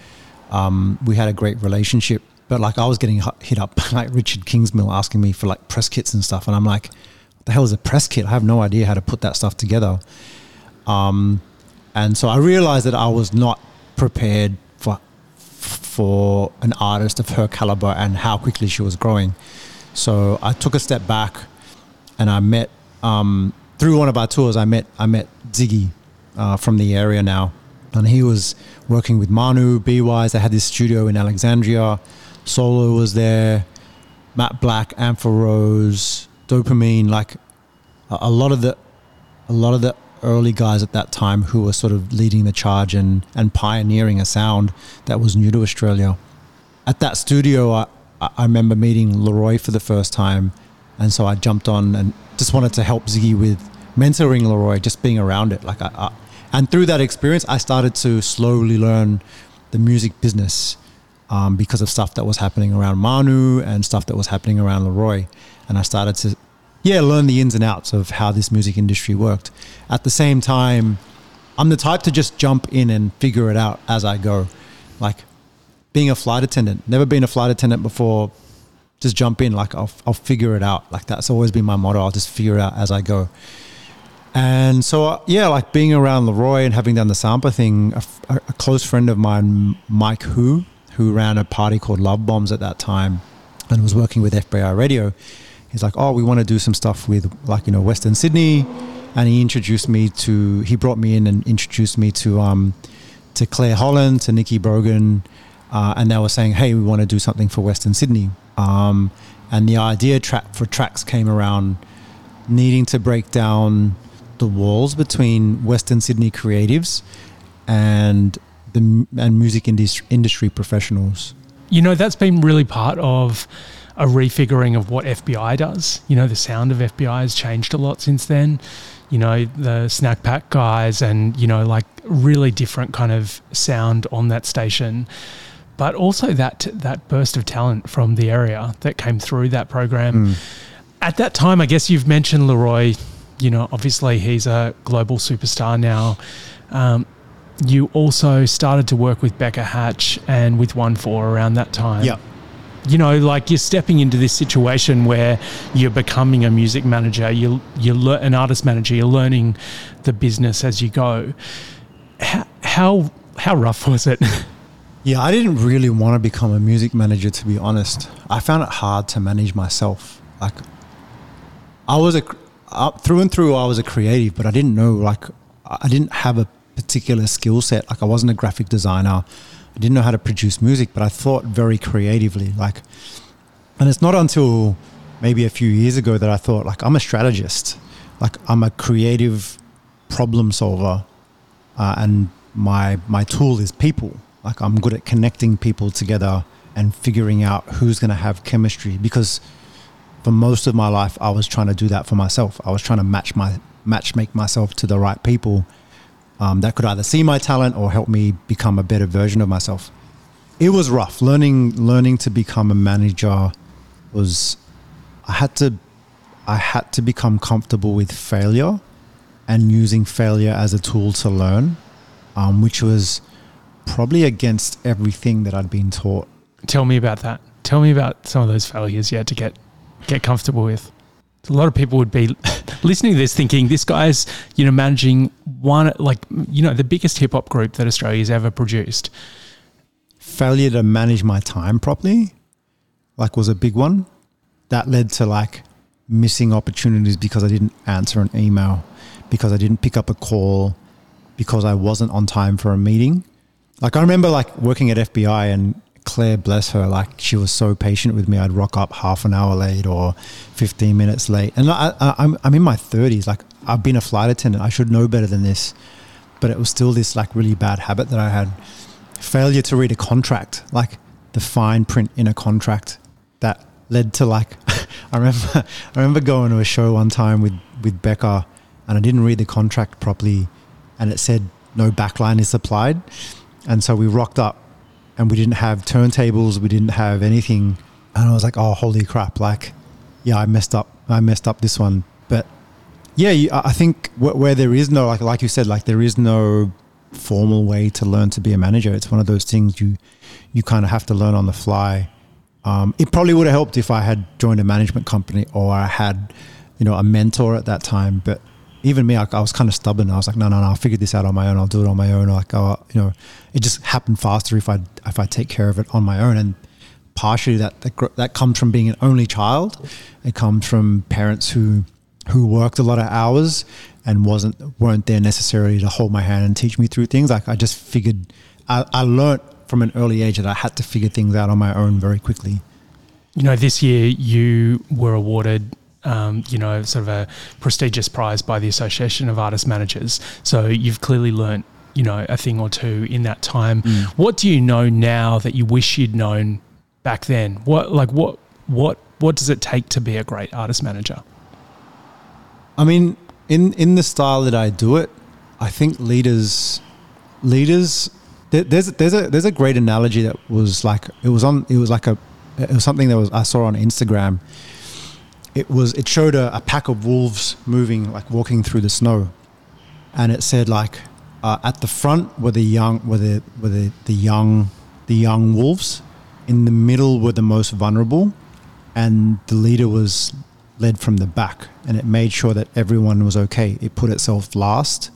um, we had a great relationship. But like I was getting hit up by (laughs) like Richard Kingsmill asking me for like press kits and stuff, and I'm like, "What the hell is a press kit? I have no idea how to put that stuff together." Um, and so I realized that I was not prepared for for an artist of her caliber and how quickly she was growing. So I took a step back and I met um, through one of our tours. I met I met Ziggy uh, from the area now, and he was working with Manu B Wise. They had this studio in Alexandria. Solo was there. Matt Black, Ampha Rose, Dopamine, like a, a lot of the a lot of the early guys at that time who were sort of leading the charge and, and pioneering a sound that was new to Australia. At that studio, I, I remember meeting Laroi for the first time. And so I jumped on and just wanted to help Ziggy with mentoring Laroi, just being around it. Like I, I and through that experience, I started to slowly learn the music business um, because of stuff that was happening around Manu and stuff that was happening around Laroi. And I started to, yeah, learn the ins and outs of how this music industry worked. At the same time, I'm the type to just jump in and figure it out as I go. Like being a flight attendant, never been a flight attendant before, just jump in. Like I'll, I'll figure it out. Like that's always been my motto. I'll just figure it out as I go. And so, uh, yeah, like being around Laroi and having done the Sampa thing, a, a close friend of mine, Mike Who, who ran a party called Love Bombs at that time and was working with FBI Radio, he's like, oh, we want to do some stuff with like, you know, Western Sydney. And he introduced me to, he brought me in and introduced me to, um, to Claire Holland, to Nikki Brogan. Uh, and they were saying, hey, we want to do something for Western Sydney. Um, and the idea track for tracks came around needing to break down the walls between Western Sydney creatives and the and music industry, industry professionals. You know, that's been really part of a refiguring of what FBI does. You know, the sound of FBI has changed a lot since then. You know, the snack pack guys and, you know, like really different kind of sound on that station. But also that that burst of talent from the area that came through that program. Mm. At that time, I guess you've mentioned Laroi you know, obviously he's a global superstar now. Um, you also started to work with Becca Hatch and with ONEFOUR around that time. Yeah. You know, like you're stepping into this situation where you're becoming a music manager, you're, you're le- an artist manager, you're learning the business as you go. How how, how rough (laughs) was it? Yeah, I didn't really want to become a music manager to be honest. I found it hard to manage myself. Like I was a up through and through, I was a creative, but I didn't know like I didn't have a particular skill set. Like I wasn't a graphic designer. I didn't know how to produce music, but I thought very creatively. Like, and it's not until maybe a few years ago that I thought like I'm a strategist. Like I'm a creative problem solver, uh, and my my tool is people. Like I'm good at connecting people together and figuring out who's going to have chemistry because for most of my life, I was trying to do that for myself. I was trying to match my match make myself to the right people um, that could either see my talent or help me become a better version of myself. It was rough learning learning to become a manager. Was I had to I had to become comfortable with failure and using failure as a tool to learn, um, which was probably against everything that I'd been taught. Tell me about that. Tell me about some of those failures you had to get get comfortable with. A lot of people would be (laughs) listening to this thinking this guy's, you know, managing one, like, you know, the biggest hip hop group that Australia's ever produced. Failure to manage my time properly, like, was a big one. That led to like missing opportunities because I didn't answer an email, because I didn't pick up a call, because I wasn't on time for a meeting. Like, I remember like working at FBI and Claire, bless her, like she was so patient with me. I'd rock up half an hour late or 15 minutes late. And I, am I'm, I'm in my 30s. Like I've been a flight attendant. I should know better than this. But it was still this like really bad habit that I had. Failure to read a contract, like the fine print in a contract that led to like, (laughs) I remember, I remember going to a show one time with, with Becca and I didn't read the contract properly and it said no backline is supplied. And so we rocked up and we didn't have turntables, we didn't have anything. And I was like, oh, holy crap! Like, yeah, I messed up. I messed up this one. But yeah, I think where there is no like, like you said, like there is no formal way to learn to be a manager. It's one of those things you you kind of have to learn on the fly. Um, it probably would have helped if I had joined a management company or I had, you know, a mentor at that time. But even me, I, I was kind of stubborn. I was like, no, no, no, I'll figure this out on my own. I'll do it on my own. Like, you know, it just happened faster if I if I take care of it on my own. And partially that that, that comes from being an only child. It comes from parents who who worked a lot of hours and wasn't weren't there necessarily to hold my hand and teach me through things. Like I just figured, I, I learned from an early age that I had to figure things out on my own very quickly. You know, this year you were awarded um, you know, sort of a prestigious prize by the Association of Artist Managers. So you've clearly learnt, you know, a thing or two in that time. Mm. What do you know now that you wish you'd known back then? What like what what what does it take to be a great artist manager? I mean, in in the style that I do it, I think leaders leaders there, there's there's a there's a great analogy that was like it was on it was like a it was something that was I saw on Instagram. It was it showed a, a pack of wolves moving like walking through the snow, and it said like uh, at the front were the young were the were the, the young the young wolves, in the middle were the most vulnerable, and the leader was led from the back, and it made sure that everyone was okay. It put itself last.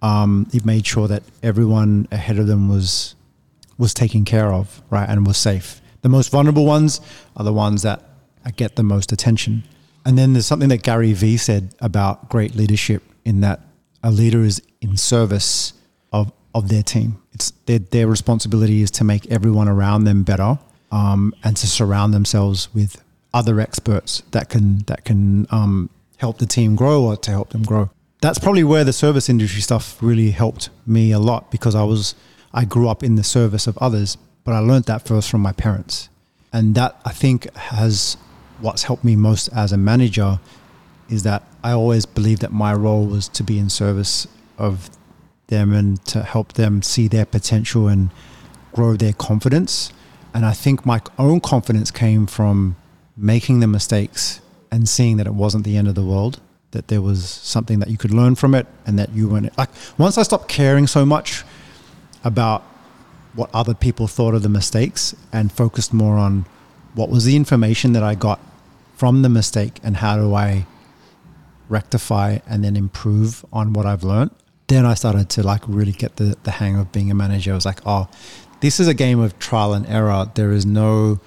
Um, it made sure that everyone ahead of them was was taken care of, right, and was safe. The most vulnerable ones are the ones that get the most attention. And then there's something that Gary Vee said about great leadership in that a leader is in service of, of their team. It's their, their responsibility is to make everyone around them better um, and to surround themselves with other experts that can that can um, help the team grow or to help them grow. That's probably where the service industry stuff really helped me a lot because I was I grew up in the service of others, but I learned that first from my parents, and that I think has what's helped me most as a manager is that I always believed that my role was to be in service of them and to help them see their potential and grow their confidence. And I think my own confidence came from making the mistakes and seeing that it wasn't the end of the world, that there was something that you could learn from it and that you weren't like once I stopped caring so much about what other people thought of the mistakes and focused more on what was the information that I got from the mistake and how do I rectify and then improve on what I've learned. Then I started to like really get the, the hang of being a manager. I was like, oh, this is a game of trial and error. There is no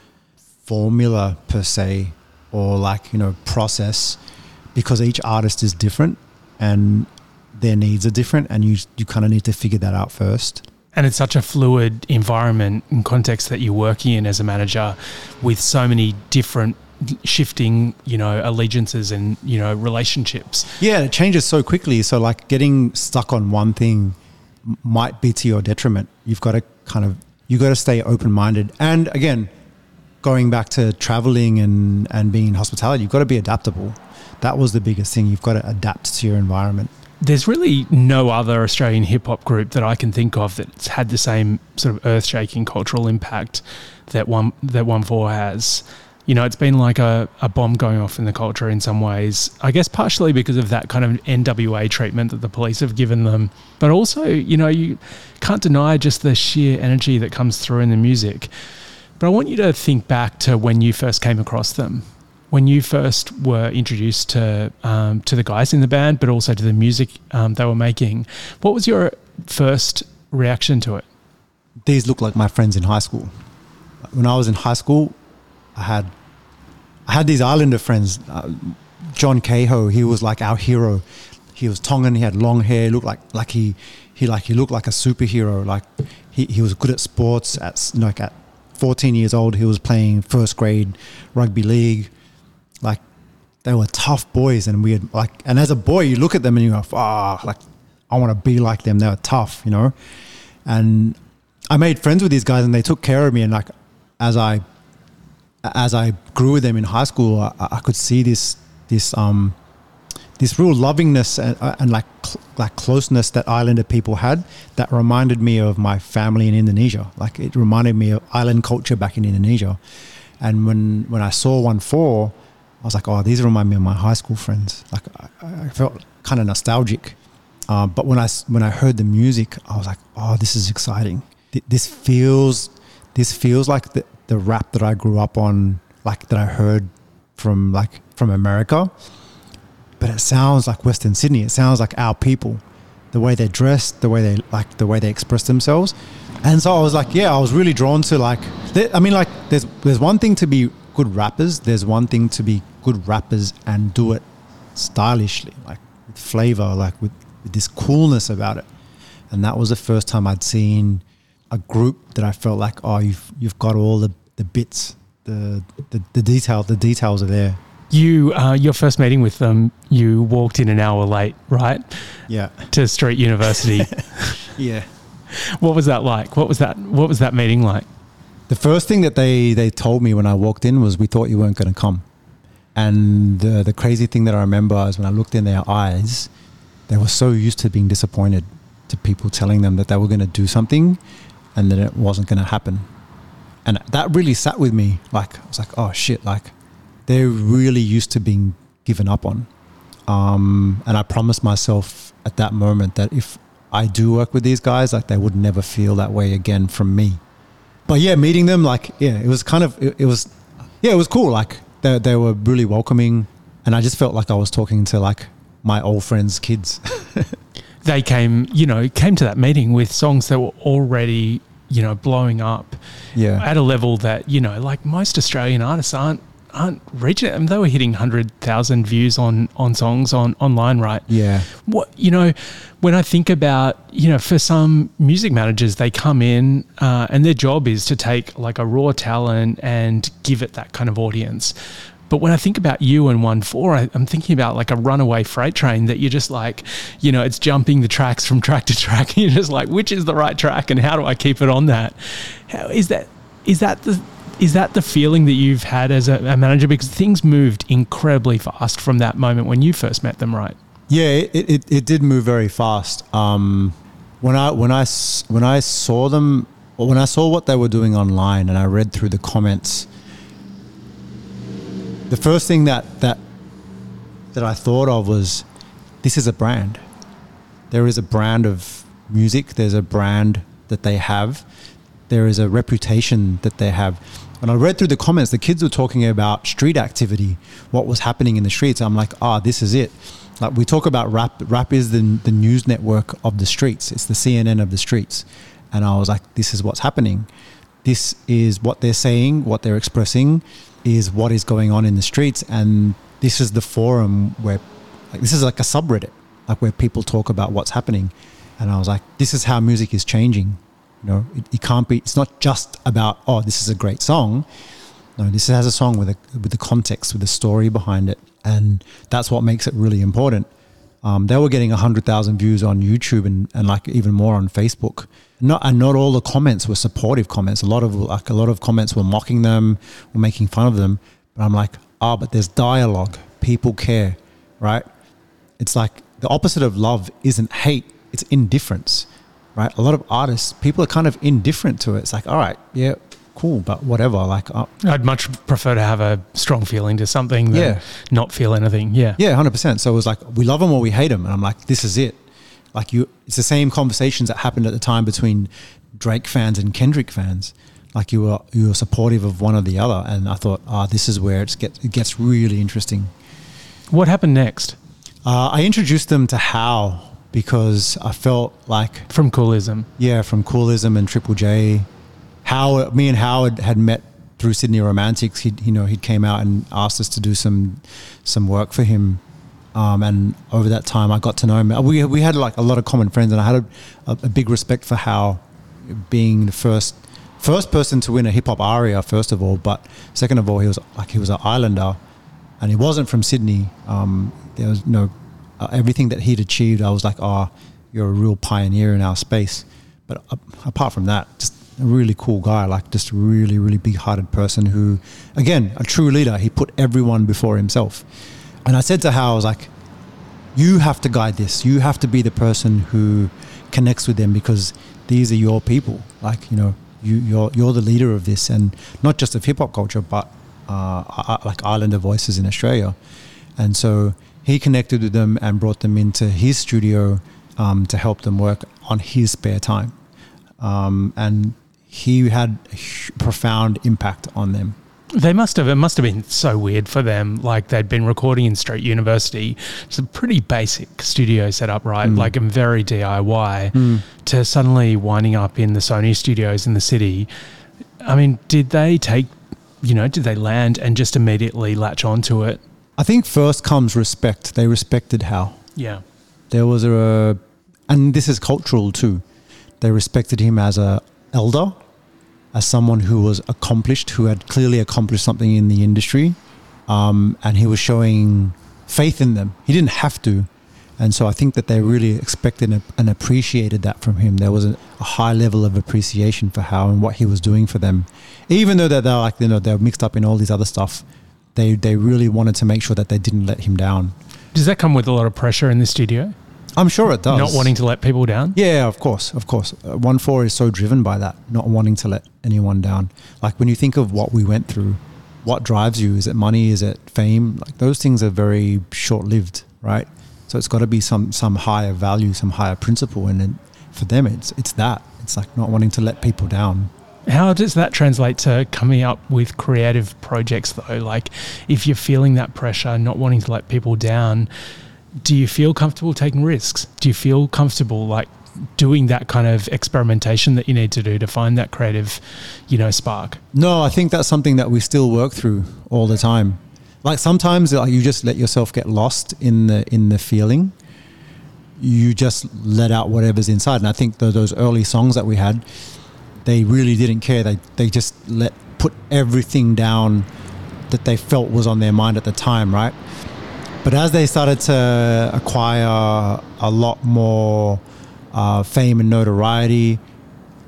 formula per se or like, you know, process because each artist is different and their needs are different and you you kind of need to figure that out first. And it's such a fluid environment and context that you're working in as a manager with so many different shifting, you know, allegiances and, you know, relationships. Yeah, it changes so quickly. So like getting stuck on one thing might be to your detriment. You've got to kind of you've got to stay open minded. And again, going back to traveling and and being in hospitality, you've got to be adaptable. That was the biggest thing. You've got to adapt to your environment. There's really no other Australian hip hop group that I can think of that's had the same sort of earth shaking cultural impact that one that ONEFOUR has. You know, it's been like a, a bomb going off in the culture in some ways. I guess partially because of that kind of NWA treatment that the police have given them. But also, you know, you can't deny just the sheer energy that comes through in the music. But I want you to think back to when you first came across them when you first were introduced to um, to the guys in the band, but also to the music um, they were making, what was your first reaction to it? These look like my friends in high school. When I was in high school, I had I had these Islander friends. Uh, John Cahill, he was like our hero. He was Tongan. He had long hair. Looked like like he he like he looked like a superhero. Like he, he was good at sports. At like at 14 years old, he was playing first grade rugby league like they were tough boys and we had like and as a boy you look at them and you go ah like i want to be like them they were tough you know and i made friends with these guys and they took care of me and like as i as i grew with them in high school i, I could see this this um this real lovingness and, uh, and like cl- like closeness that islander people had that reminded me of my family in indonesia like it reminded me of island culture back in indonesia and when when i saw ONEFOUR I was like, oh, these remind me of my high school friends. Like I, I felt kind of nostalgic. Uh, but when I when I heard the music, I was like, oh, this is exciting. This feels this feels like the, the rap that I grew up on, like that I heard from like from America. But it sounds like Western Sydney. It sounds like our people, the way they're dressed, the way they like the way they express themselves. And so I was like, yeah, I was really drawn to like. I mean, like, there's there's one thing to be good rappers. There's one thing to be good rappers and do it stylishly, like with flavor, like with, with this coolness about it. And that was the first time I'd seen a group that I felt like, oh, you've you've got all the, the bits, the, the the detail, the details are there. You, uh, your first meeting with them, you walked in an hour late, right, Yeah. to Street University. (laughs) Yeah. what was that like? What was that? What was that meeting like? The first thing that they, they told me when I walked in was, we thought you weren't going to come. And the, the crazy thing that I remember is when I looked in their eyes, they were so used to being disappointed to people telling them that they were going to do something and that it wasn't going to happen. And that really sat with me. Like, I was like, oh shit, like they're really used to being given up on. Um, and I promised myself at that moment that if I do work with these guys, like they would never feel that way again from me. But yeah, meeting them, like, yeah, it was kind of, it, it was, yeah, it was cool. Like they, they were really welcoming. And I just felt like I was talking to like my old friends' kids. (laughs) They came, you know, came to that meeting with songs that were already, you know, blowing up yeah. at a level that you know, like most Australian artists aren't aren't reaching. I mean, they were hitting hundred thousand views on on songs on online, right? Yeah. what you know when i think about you know for some music managers they come in uh, and their job is to take like a raw talent and give it that kind of audience but when I think about you and ONEFOUR, I, I'm thinking about like a runaway freight train that you're just like, you know, it's jumping the tracks from track to track. (laughs) And you're just like, which is the right track, and how do I keep it on that? How is that? Is that the is that the feeling that you've had as a, a manager? Because things moved incredibly fast from that moment when you first met them, right? Yeah, it, it, it did move very fast. Um, when I when I when I saw them, or when I saw what they were doing online, and I read through the comments, the first thing that that that I thought of was, this is a brand. There is a brand of music. There's a brand that they have. There is a reputation that they have. And I read through the comments, the kids were talking about street activity, what was happening in the streets. I'm like, ah, this is it. Like we talk about rap. Rap is the the news network of the streets. It's the CNN of the streets. And I was like, this is what's happening. This is what they're saying, what they're expressing, is what is going on in the streets, and this is the forum where, like, this is like a subreddit, like where people talk about what's happening. And I was like, this is how music is changing. You know, it, it can't be. It's not just about oh, this is a great song. No, this has a song with a with the context, with the story behind it, and that's what makes it really important. Um, they were getting hundred thousand views on YouTube and, and like even more on Facebook. Not and not all the comments were supportive comments. A lot of like a lot of comments were mocking them, or making fun of them. But I'm like, ah, but there's dialogue. People care, right? It's like the opposite of love isn't hate; it's indifference, right? A lot of artists, people are kind of indifferent to it. It's like, all right, yeah, cool, but whatever. Like, uh, I'd much prefer to have a strong feeling to something than Yeah. not feel anything. Yeah. Yeah, hundred percent. So it was like we love them or we hate them, and I'm like, this is it. Like you, it's the same conversations that happened at the time between Drake fans and Kendrick fans. Like you were you were supportive of one or the other, and I thought, ah, this is where it's get it gets really interesting. What happened next Uh, I introduced them to Hau because I felt like from Koolism? yeah, from Koolism and Triple J. Hau me and Howard had met through Sydney Romantics. He you know he came out and asked us to do some some work for him. Um, and over that time, I got to know him. We we had like a lot of common friends, and I had a, a, a big respect for Hau being the first first person to win a hip hop ARIA. First of all, but second of all, he was like he was an islander, and he wasn't from Sydney. Um, there was no uh, everything that he'd achieved. I was like, oh, you're a real pioneer in our space. But uh, apart from that, just a really cool guy, like just a really, really big hearted person who, again, a true leader. He put everyone before himself. And I said to Hau, I was like, you have to guide this. You have to be the person who connects with them because these are your people. Like, you know, you, you're, you're the leader of this and not just of hip hop culture, but uh, uh, like Islander voices in Australia. And so he connected with them and brought them into his studio um, to help them work on his spare time. Um, and he had a profound impact on them. They must have. It must have been so weird for them. Like they'd been recording in Street University. It's a pretty basic studio setup, right? Mm. Like and very DIY. To suddenly winding up in the Sony studios in the city. I mean, did they take? You know, did they land and just immediately latch onto it? I think first comes respect. They respected Hau. Yeah. There was a, and this is cultural too. They respected him as a elder, as someone who was accomplished, who had clearly accomplished something in the industry, um, and he was showing faith in them. He didn't have to, and so I think that they really expected and- appreciated that from him. There was a, high level of appreciation for Hau and what he was doing for them, even though that they're like you know they're mixed up in all these other stuff. They they really wanted to make sure that they didn't let him down. Does that come with a lot of pressure in the studio? I'm sure it does. Not wanting to let people down? Yeah, of course, of course. Uh, ONEFOUR is so driven by that, not wanting to let anyone down. Like when you think of what we went through, what drives you? Is it money? Is it fame? Like those things are very short lived, right? So it's got to be some some higher value, some higher principle, and then for them, it's it's that. It's like not wanting to let people down. How does that translate to coming up with creative projects though? Like if you're feeling that pressure, not wanting to let people down, do you feel comfortable taking risks? Do you feel comfortable like doing that kind of experimentation that you need to do to find that creative, you know, spark? No, I think that's something that we still work through all the time. Like sometimes like you just let yourself get lost in the in the feeling. You just let out whatever's inside. And I think tho- those early songs that we had, they really didn't care. They they just let put everything down that they felt was on their mind at the time, right? But as they started to acquire a lot more uh, fame and notoriety,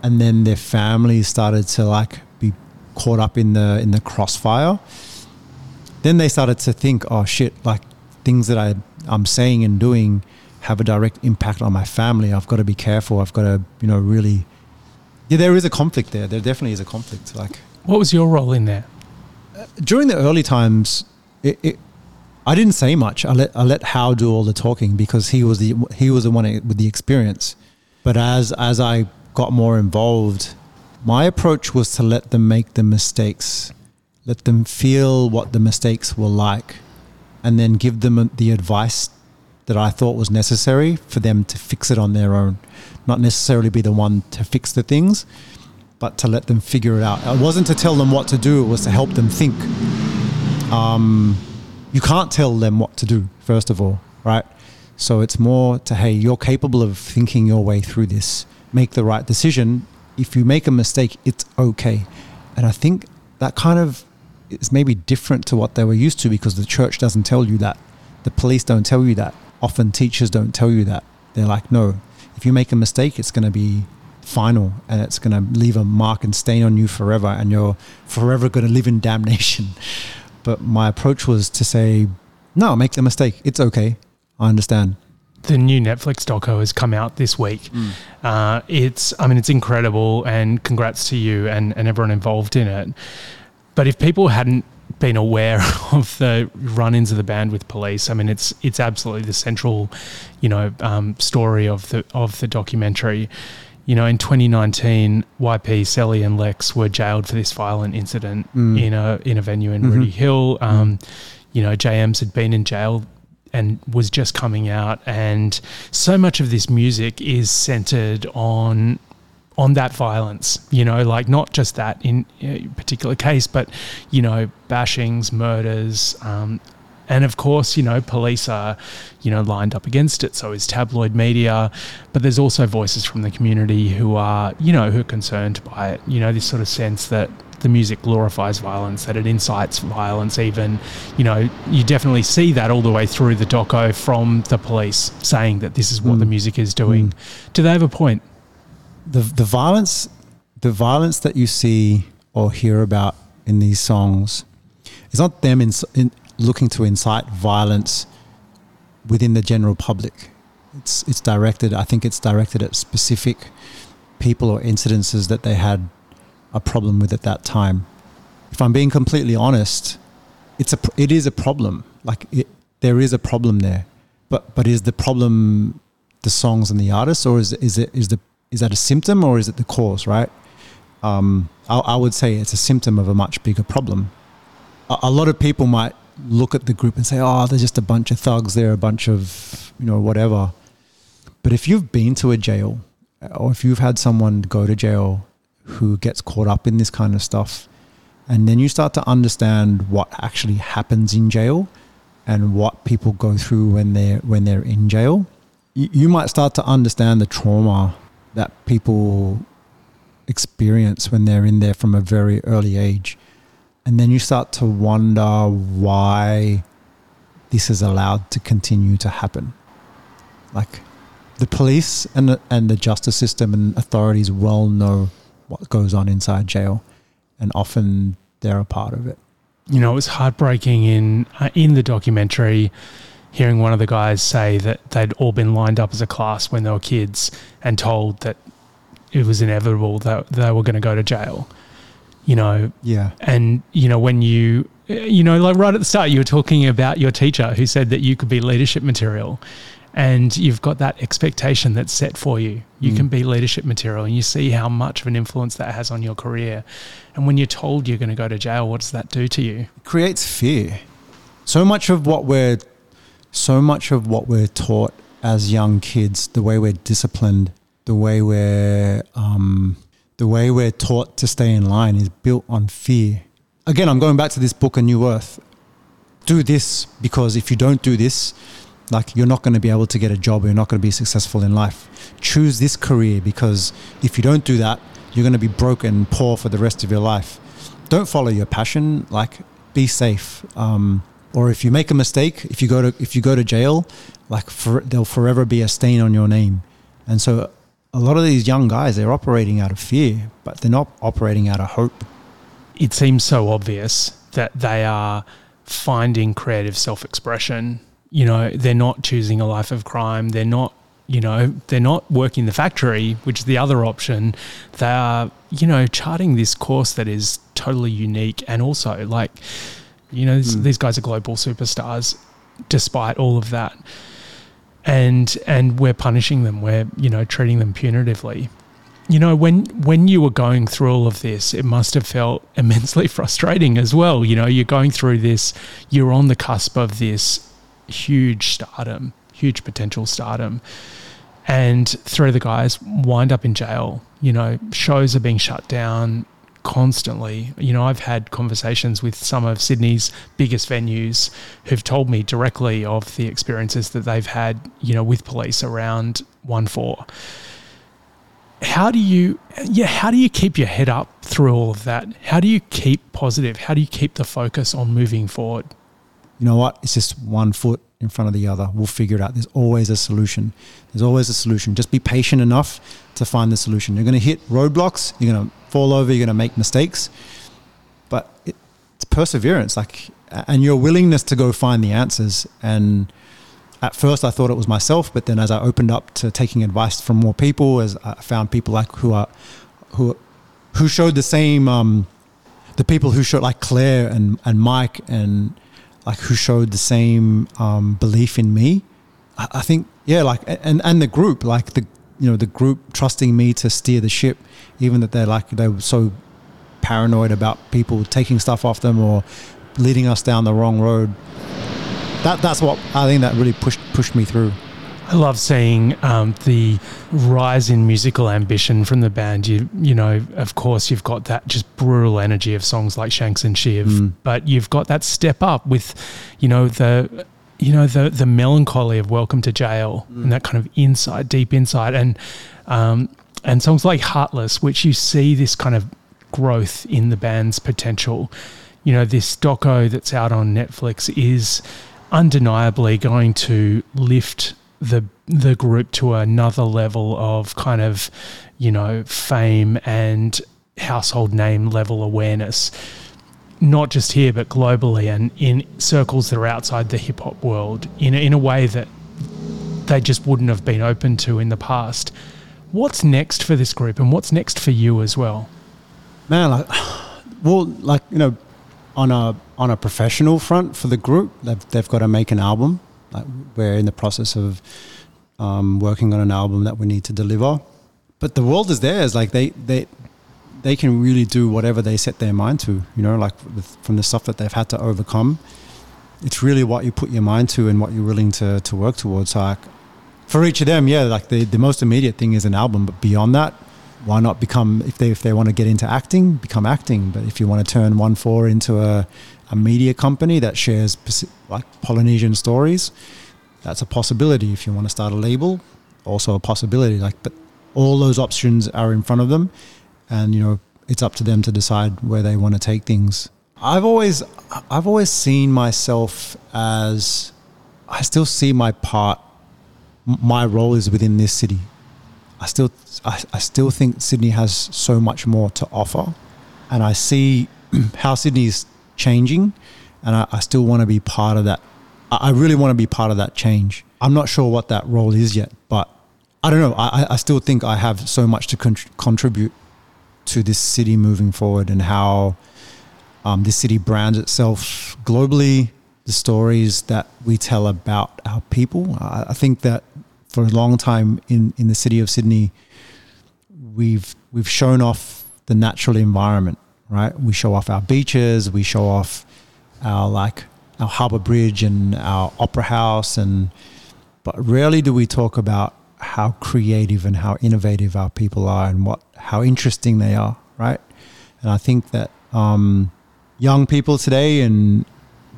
and then their families started to like be caught up in the in the crossfire, then they started to think, oh shit, like things that I I'm saying and doing have a direct impact on my family. I've got to be careful. I've got to you know really. Yeah, there is a conflict there. There definitely is a conflict. Like What was your role in there? during the early times, it, it, I didn't say much. I let I let Hau do all the talking because he was the he was the one with the experience. But as as I got more involved, my approach was to let them make the mistakes, let them feel what the mistakes were like, and then give them the advice that I thought was necessary for them to fix it on their own, not necessarily be the one to fix the things, but to let them figure it out. It wasn't to tell them what to do; it was to help them think. Um, you can't tell them what to do, first of all, right? So it's more to hey, you're capable of thinking your way through this. Make the right decision. If you make a mistake, it's okay. And I think that kind of is maybe different to what they were used to because the church doesn't tell you that. The police don't tell you that. Often teachers don't tell you that. They're like, no, if you make a mistake, it's going to be final and it's going to leave a mark and stain on you forever and you're forever going to live in damnation. (laughs) But my approach was to say, no, make the mistake. It's okay. I understand. the new Netflix doco has come out this week. Uh, it's, I mean, it's incredible, and congrats to you and, and everyone involved in it. But if people hadn't been aware (laughs) of the run-ins of the band with police, I mean, it's it's absolutely the central, you know, um, story of the of the documentary. You know, in 2019, YP, Celly, and Lekks were jailed for this violent incident Mm. in a in a venue in Mhm. Rooty Hill. Um, You know, JM's had been in jail and was just coming out, and so much of this music is centered on on that violence. You know, like not just that in a particular case, but you know, bashings, murders. Um, and of course, you know, police are, you know, lined up against it. So is tabloid media, but there's also voices from the community who are, you know, who are concerned by it. You know, this sort of sense that the music glorifies violence, that it incites violence. Even, you know, you definitely see that all the way through the doco from the police saying that this is what Mm. the music is doing. Do they have a point? the the violence the violence that you see or hear about in these songs it's not them in, in looking to incite violence within the general public. It's it's directed. I think it's directed at specific people or incidences that they had a problem with at that time. If I'm being completely honest, it's a it is a problem. Like it, there is a problem there, but but is the problem the songs and the artists, or is is it is the is that a symptom or is it the cause? Right? Um, I, I would say it's a symptom of a much bigger problem. A, a lot of people might look at the group and say, "Oh, they're just a bunch of thugs. They're a bunch of you know whatever." But if you've been to a jail, uh, or if you've had someone go to jail who gets caught up in this kind of stuff, and then you start to understand what actually happens in jail and what people go through when they're when they're in jail, you, you might start to understand the trauma that people experience when they're in there from a very early age. And then you start to wonder why this is allowed to continue to happen. Like the police and the, and the justice system and authorities well know what goes on inside jail, and often they're a part of it. You know, it was heartbreaking in uh, in the documentary hearing one of the guys say that they'd all been lined up as a class when they were kids and told that it was inevitable that they were going to go to jail. You know, Yeah, and you know when you you know like right at the start you were talking about your teacher who said that you could be leadership material and you've got that expectation that's set for you you Mm. can be leadership material and you see how much of an influence that has on your career and when you're told you're going to go to jail what does that do to you it creates fear. So much of what we're so much of what we're taught as young kids, the way we're disciplined, the way we're um, the way we're taught to stay in line is built on fear. Again, I'm going back to this book, A New Earth. Do this because if you don't do this, like you're not going to be able to get a job, you're not going to be successful in life. Choose this career because if you don't do that, you're going to be broken, poor for the rest of your life. Don't follow your passion. Like, be safe. Um, or if you make a mistake, if you go to if you go to jail, like for, there'll forever be a stain on your name. And so, a lot of these young guys, they're operating out of fear, but they're not operating out of hope. it seems so obvious that they are finding creative self-expression you know they're not choosing a life of crime they're not you know they're not working the factory which is the other option they are you know charting this course that is totally unique and also like you know Mm. these guys are global superstars despite all of that and and we're punishing them. We're you know treating them punitively. You know when when you were going through all of this it must have felt (laughs) immensely frustrating as well. You know you're going through this you're on the cusp of this huge stardom huge potential stardom. And three of the guys wind up in jail you know shows are being shut down constantly. You know i've had conversations with some of sydney's biggest venues who've told me directly of the experiences that they've had you know with police around ONEFOUR how do you yeah how do you keep your head up through all of that? How do you keep positive? How do you keep the focus on moving forward? You know what? It's just one foot in front of the other. We'll figure it out. There's always a solution. There's always a solution. Just be patient enough to find the solution. You're going to hit roadblocks. You're going to fall over. You're going to make mistakes. But it, it's perseverance, like, and your willingness to go find the answers. And at first, I thought it was myself, but then as I opened up to taking advice from more people, as I found people like who are who who showed the same um, the people who showed like Claire and and Mike and like who showed the same um, belief in me. I, I think yeah, like and and the group, like the you know the group trusting me to steer the ship, even that they're like they were so paranoid about people taking stuff off them or leading us down the wrong road. That that's what I think that really pushed pushed me through. I love seeing um, the rise in musical ambition from the band. You, you know, of course, you've got that just brutal energy of songs like Shanks and Shiv, Mm. but you've got that step up with, you know, the, you know, the the melancholy of Welcome to Jail and that kind of insight, deep insight, and um, and songs like Heartless, which you see this kind of growth in the band's potential. You know, this doco that's out on Netflix is undeniably going to lift the the group to another level of kind of you know fame and household name level awareness. Not just here but globally and in circles that are outside the hip hop world in in a way that they just wouldn't have been open to in the past. What's next for this group and what's next for you as well? Man like well like you know on a on a professional front for the group they've, they've got to make an album like we're in the process of um, working on an album that we need to deliver. But the world is theirs. Like they they they can really do whatever they set their mind to you know like from the stuff that they've had to overcome. It's really what you put your mind to and what you're willing to to work towards. Like for each of them yeah like the, the most immediate thing is an album. But beyond that why not become if they if they want to get into acting become acting. But if you want to turn ONEFOUR into a, a media company that shares like polynesian stories that's a possibility if you want to start a label also a possibility like but all those options are in front of them and you know it's up to them to decide where they want to take things I've always I've always seen myself as I still see my part my role is within this city. I still I, I still think Sydney has so much more to offer and I see (clears throat) how Sydney's changing and I, I still want to be part of that. I, I really want to be part of that change. I'm not sure what that role is yet, but I don't know. I, I still think I have so much to contr contribute to this city moving forward and how um, this city brands itself globally, the stories that we tell about our people. I, I think that for a long time in, in the city of Sydney, we've we've shown off the natural environment, right? We show off our beaches, we show off our like our harbour bridge and our opera house, and but rarely do we talk about how creative and how innovative our people are and what how interesting they are, right? And I think that um, young people today and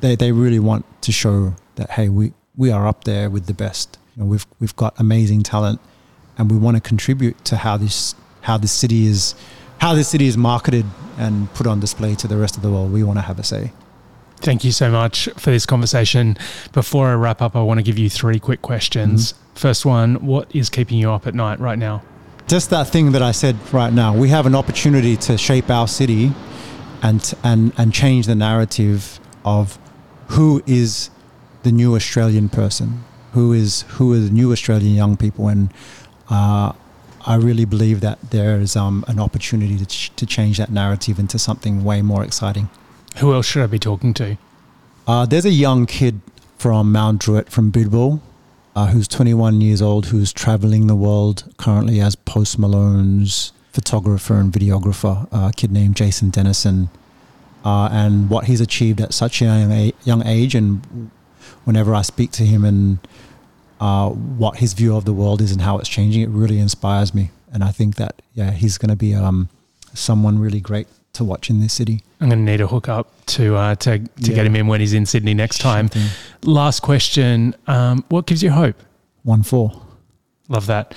they, they really want to show that hey we, we are up there with the best. You know, we've we've got amazing talent and we want to contribute to how this how this city is how this city is marketed and put on display to the rest of the world. We want to have a say. Thank you so much for this conversation. Before I wrap up, I want to give you three quick questions. Mm-hmm. First one, what is keeping you up at night right now? Just that thing that I said right now. We have an opportunity to shape our city and and and change the narrative of who is the new Australian person, who is who are the new Australian young people, and uh, I really believe that there is um, an opportunity to, ch- to change that narrative into something way more exciting. Who else should I be talking to? Uh, there's a young kid from Mount Druitt from Bidwill uh, who's 21 years old who's traveling the world currently as Post Malone's photographer and videographer, uh, a kid named Jason Dennison. Uh, and what he's achieved at such a young, young age, and whenever I speak to him and uh, what his view of the world is and how it's changing, it really inspires me. And I think that yeah, he's going to be um, someone really great to watch in this city. I'm going to need a hook up to uh, to, to yeah. get him in when he's in Sydney next time. Last question: um, What gives you hope? ONEFOUR. Love that.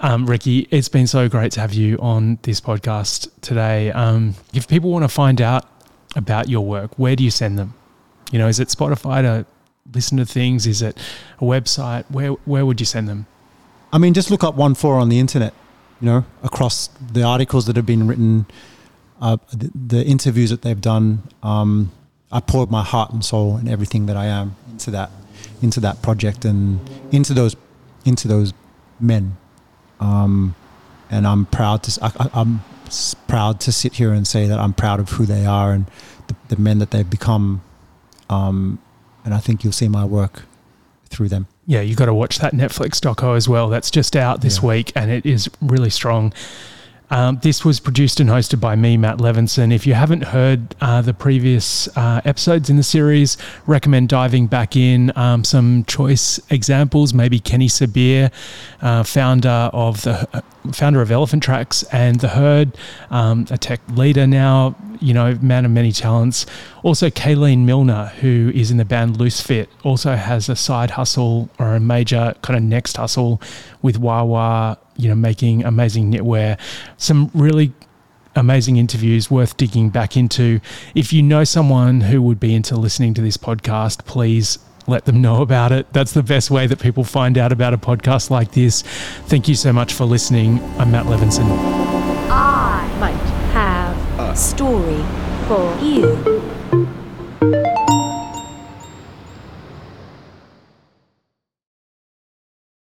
Um, Ricky, it's been so great to have you on this podcast today. Um, if people want to find out about your work, where do you send them? You know, is it Spotify to listen to things? Is it a website? Where where would you send them? I mean, just look up ONEFOUR on the internet. You know, across the articles that have been written, uh, the, the, interviews that they've done. Um, I poured my heart and soul and everything that I am into that, into that project and into those, into those men. Um, and I'm proud to. I, I'm proud to sit here and say that I'm proud of who they are and the, the men that they've become. Um, and I think you'll see my work through them. Yeah, you got to watch that Netflix doco as well. That's just out this yeah. week, and it is really strong. Um, this was produced and hosted by me, Matt Levinson. If you haven't heard uh, the previous uh, episodes in the series, recommend diving back in. Um, some choice examples, maybe Kenny Sabir, uh, founder of the founder of Elefant Traks and the Herd, um, a tech leader now, you know, man of many talents. Also, Kayleen Milner, who is in the band Loose Fit, also has a side hustle or a major kind of next hustle with Wawa you know, making amazing knitwear. Some really amazing interviews worth digging back into. If you know someone who would be into listening to this podcast, please let them know about it. That's the best way that people find out about a podcast like this. Thank you so much for listening. I'm Matt Levinson. I might have a story for you.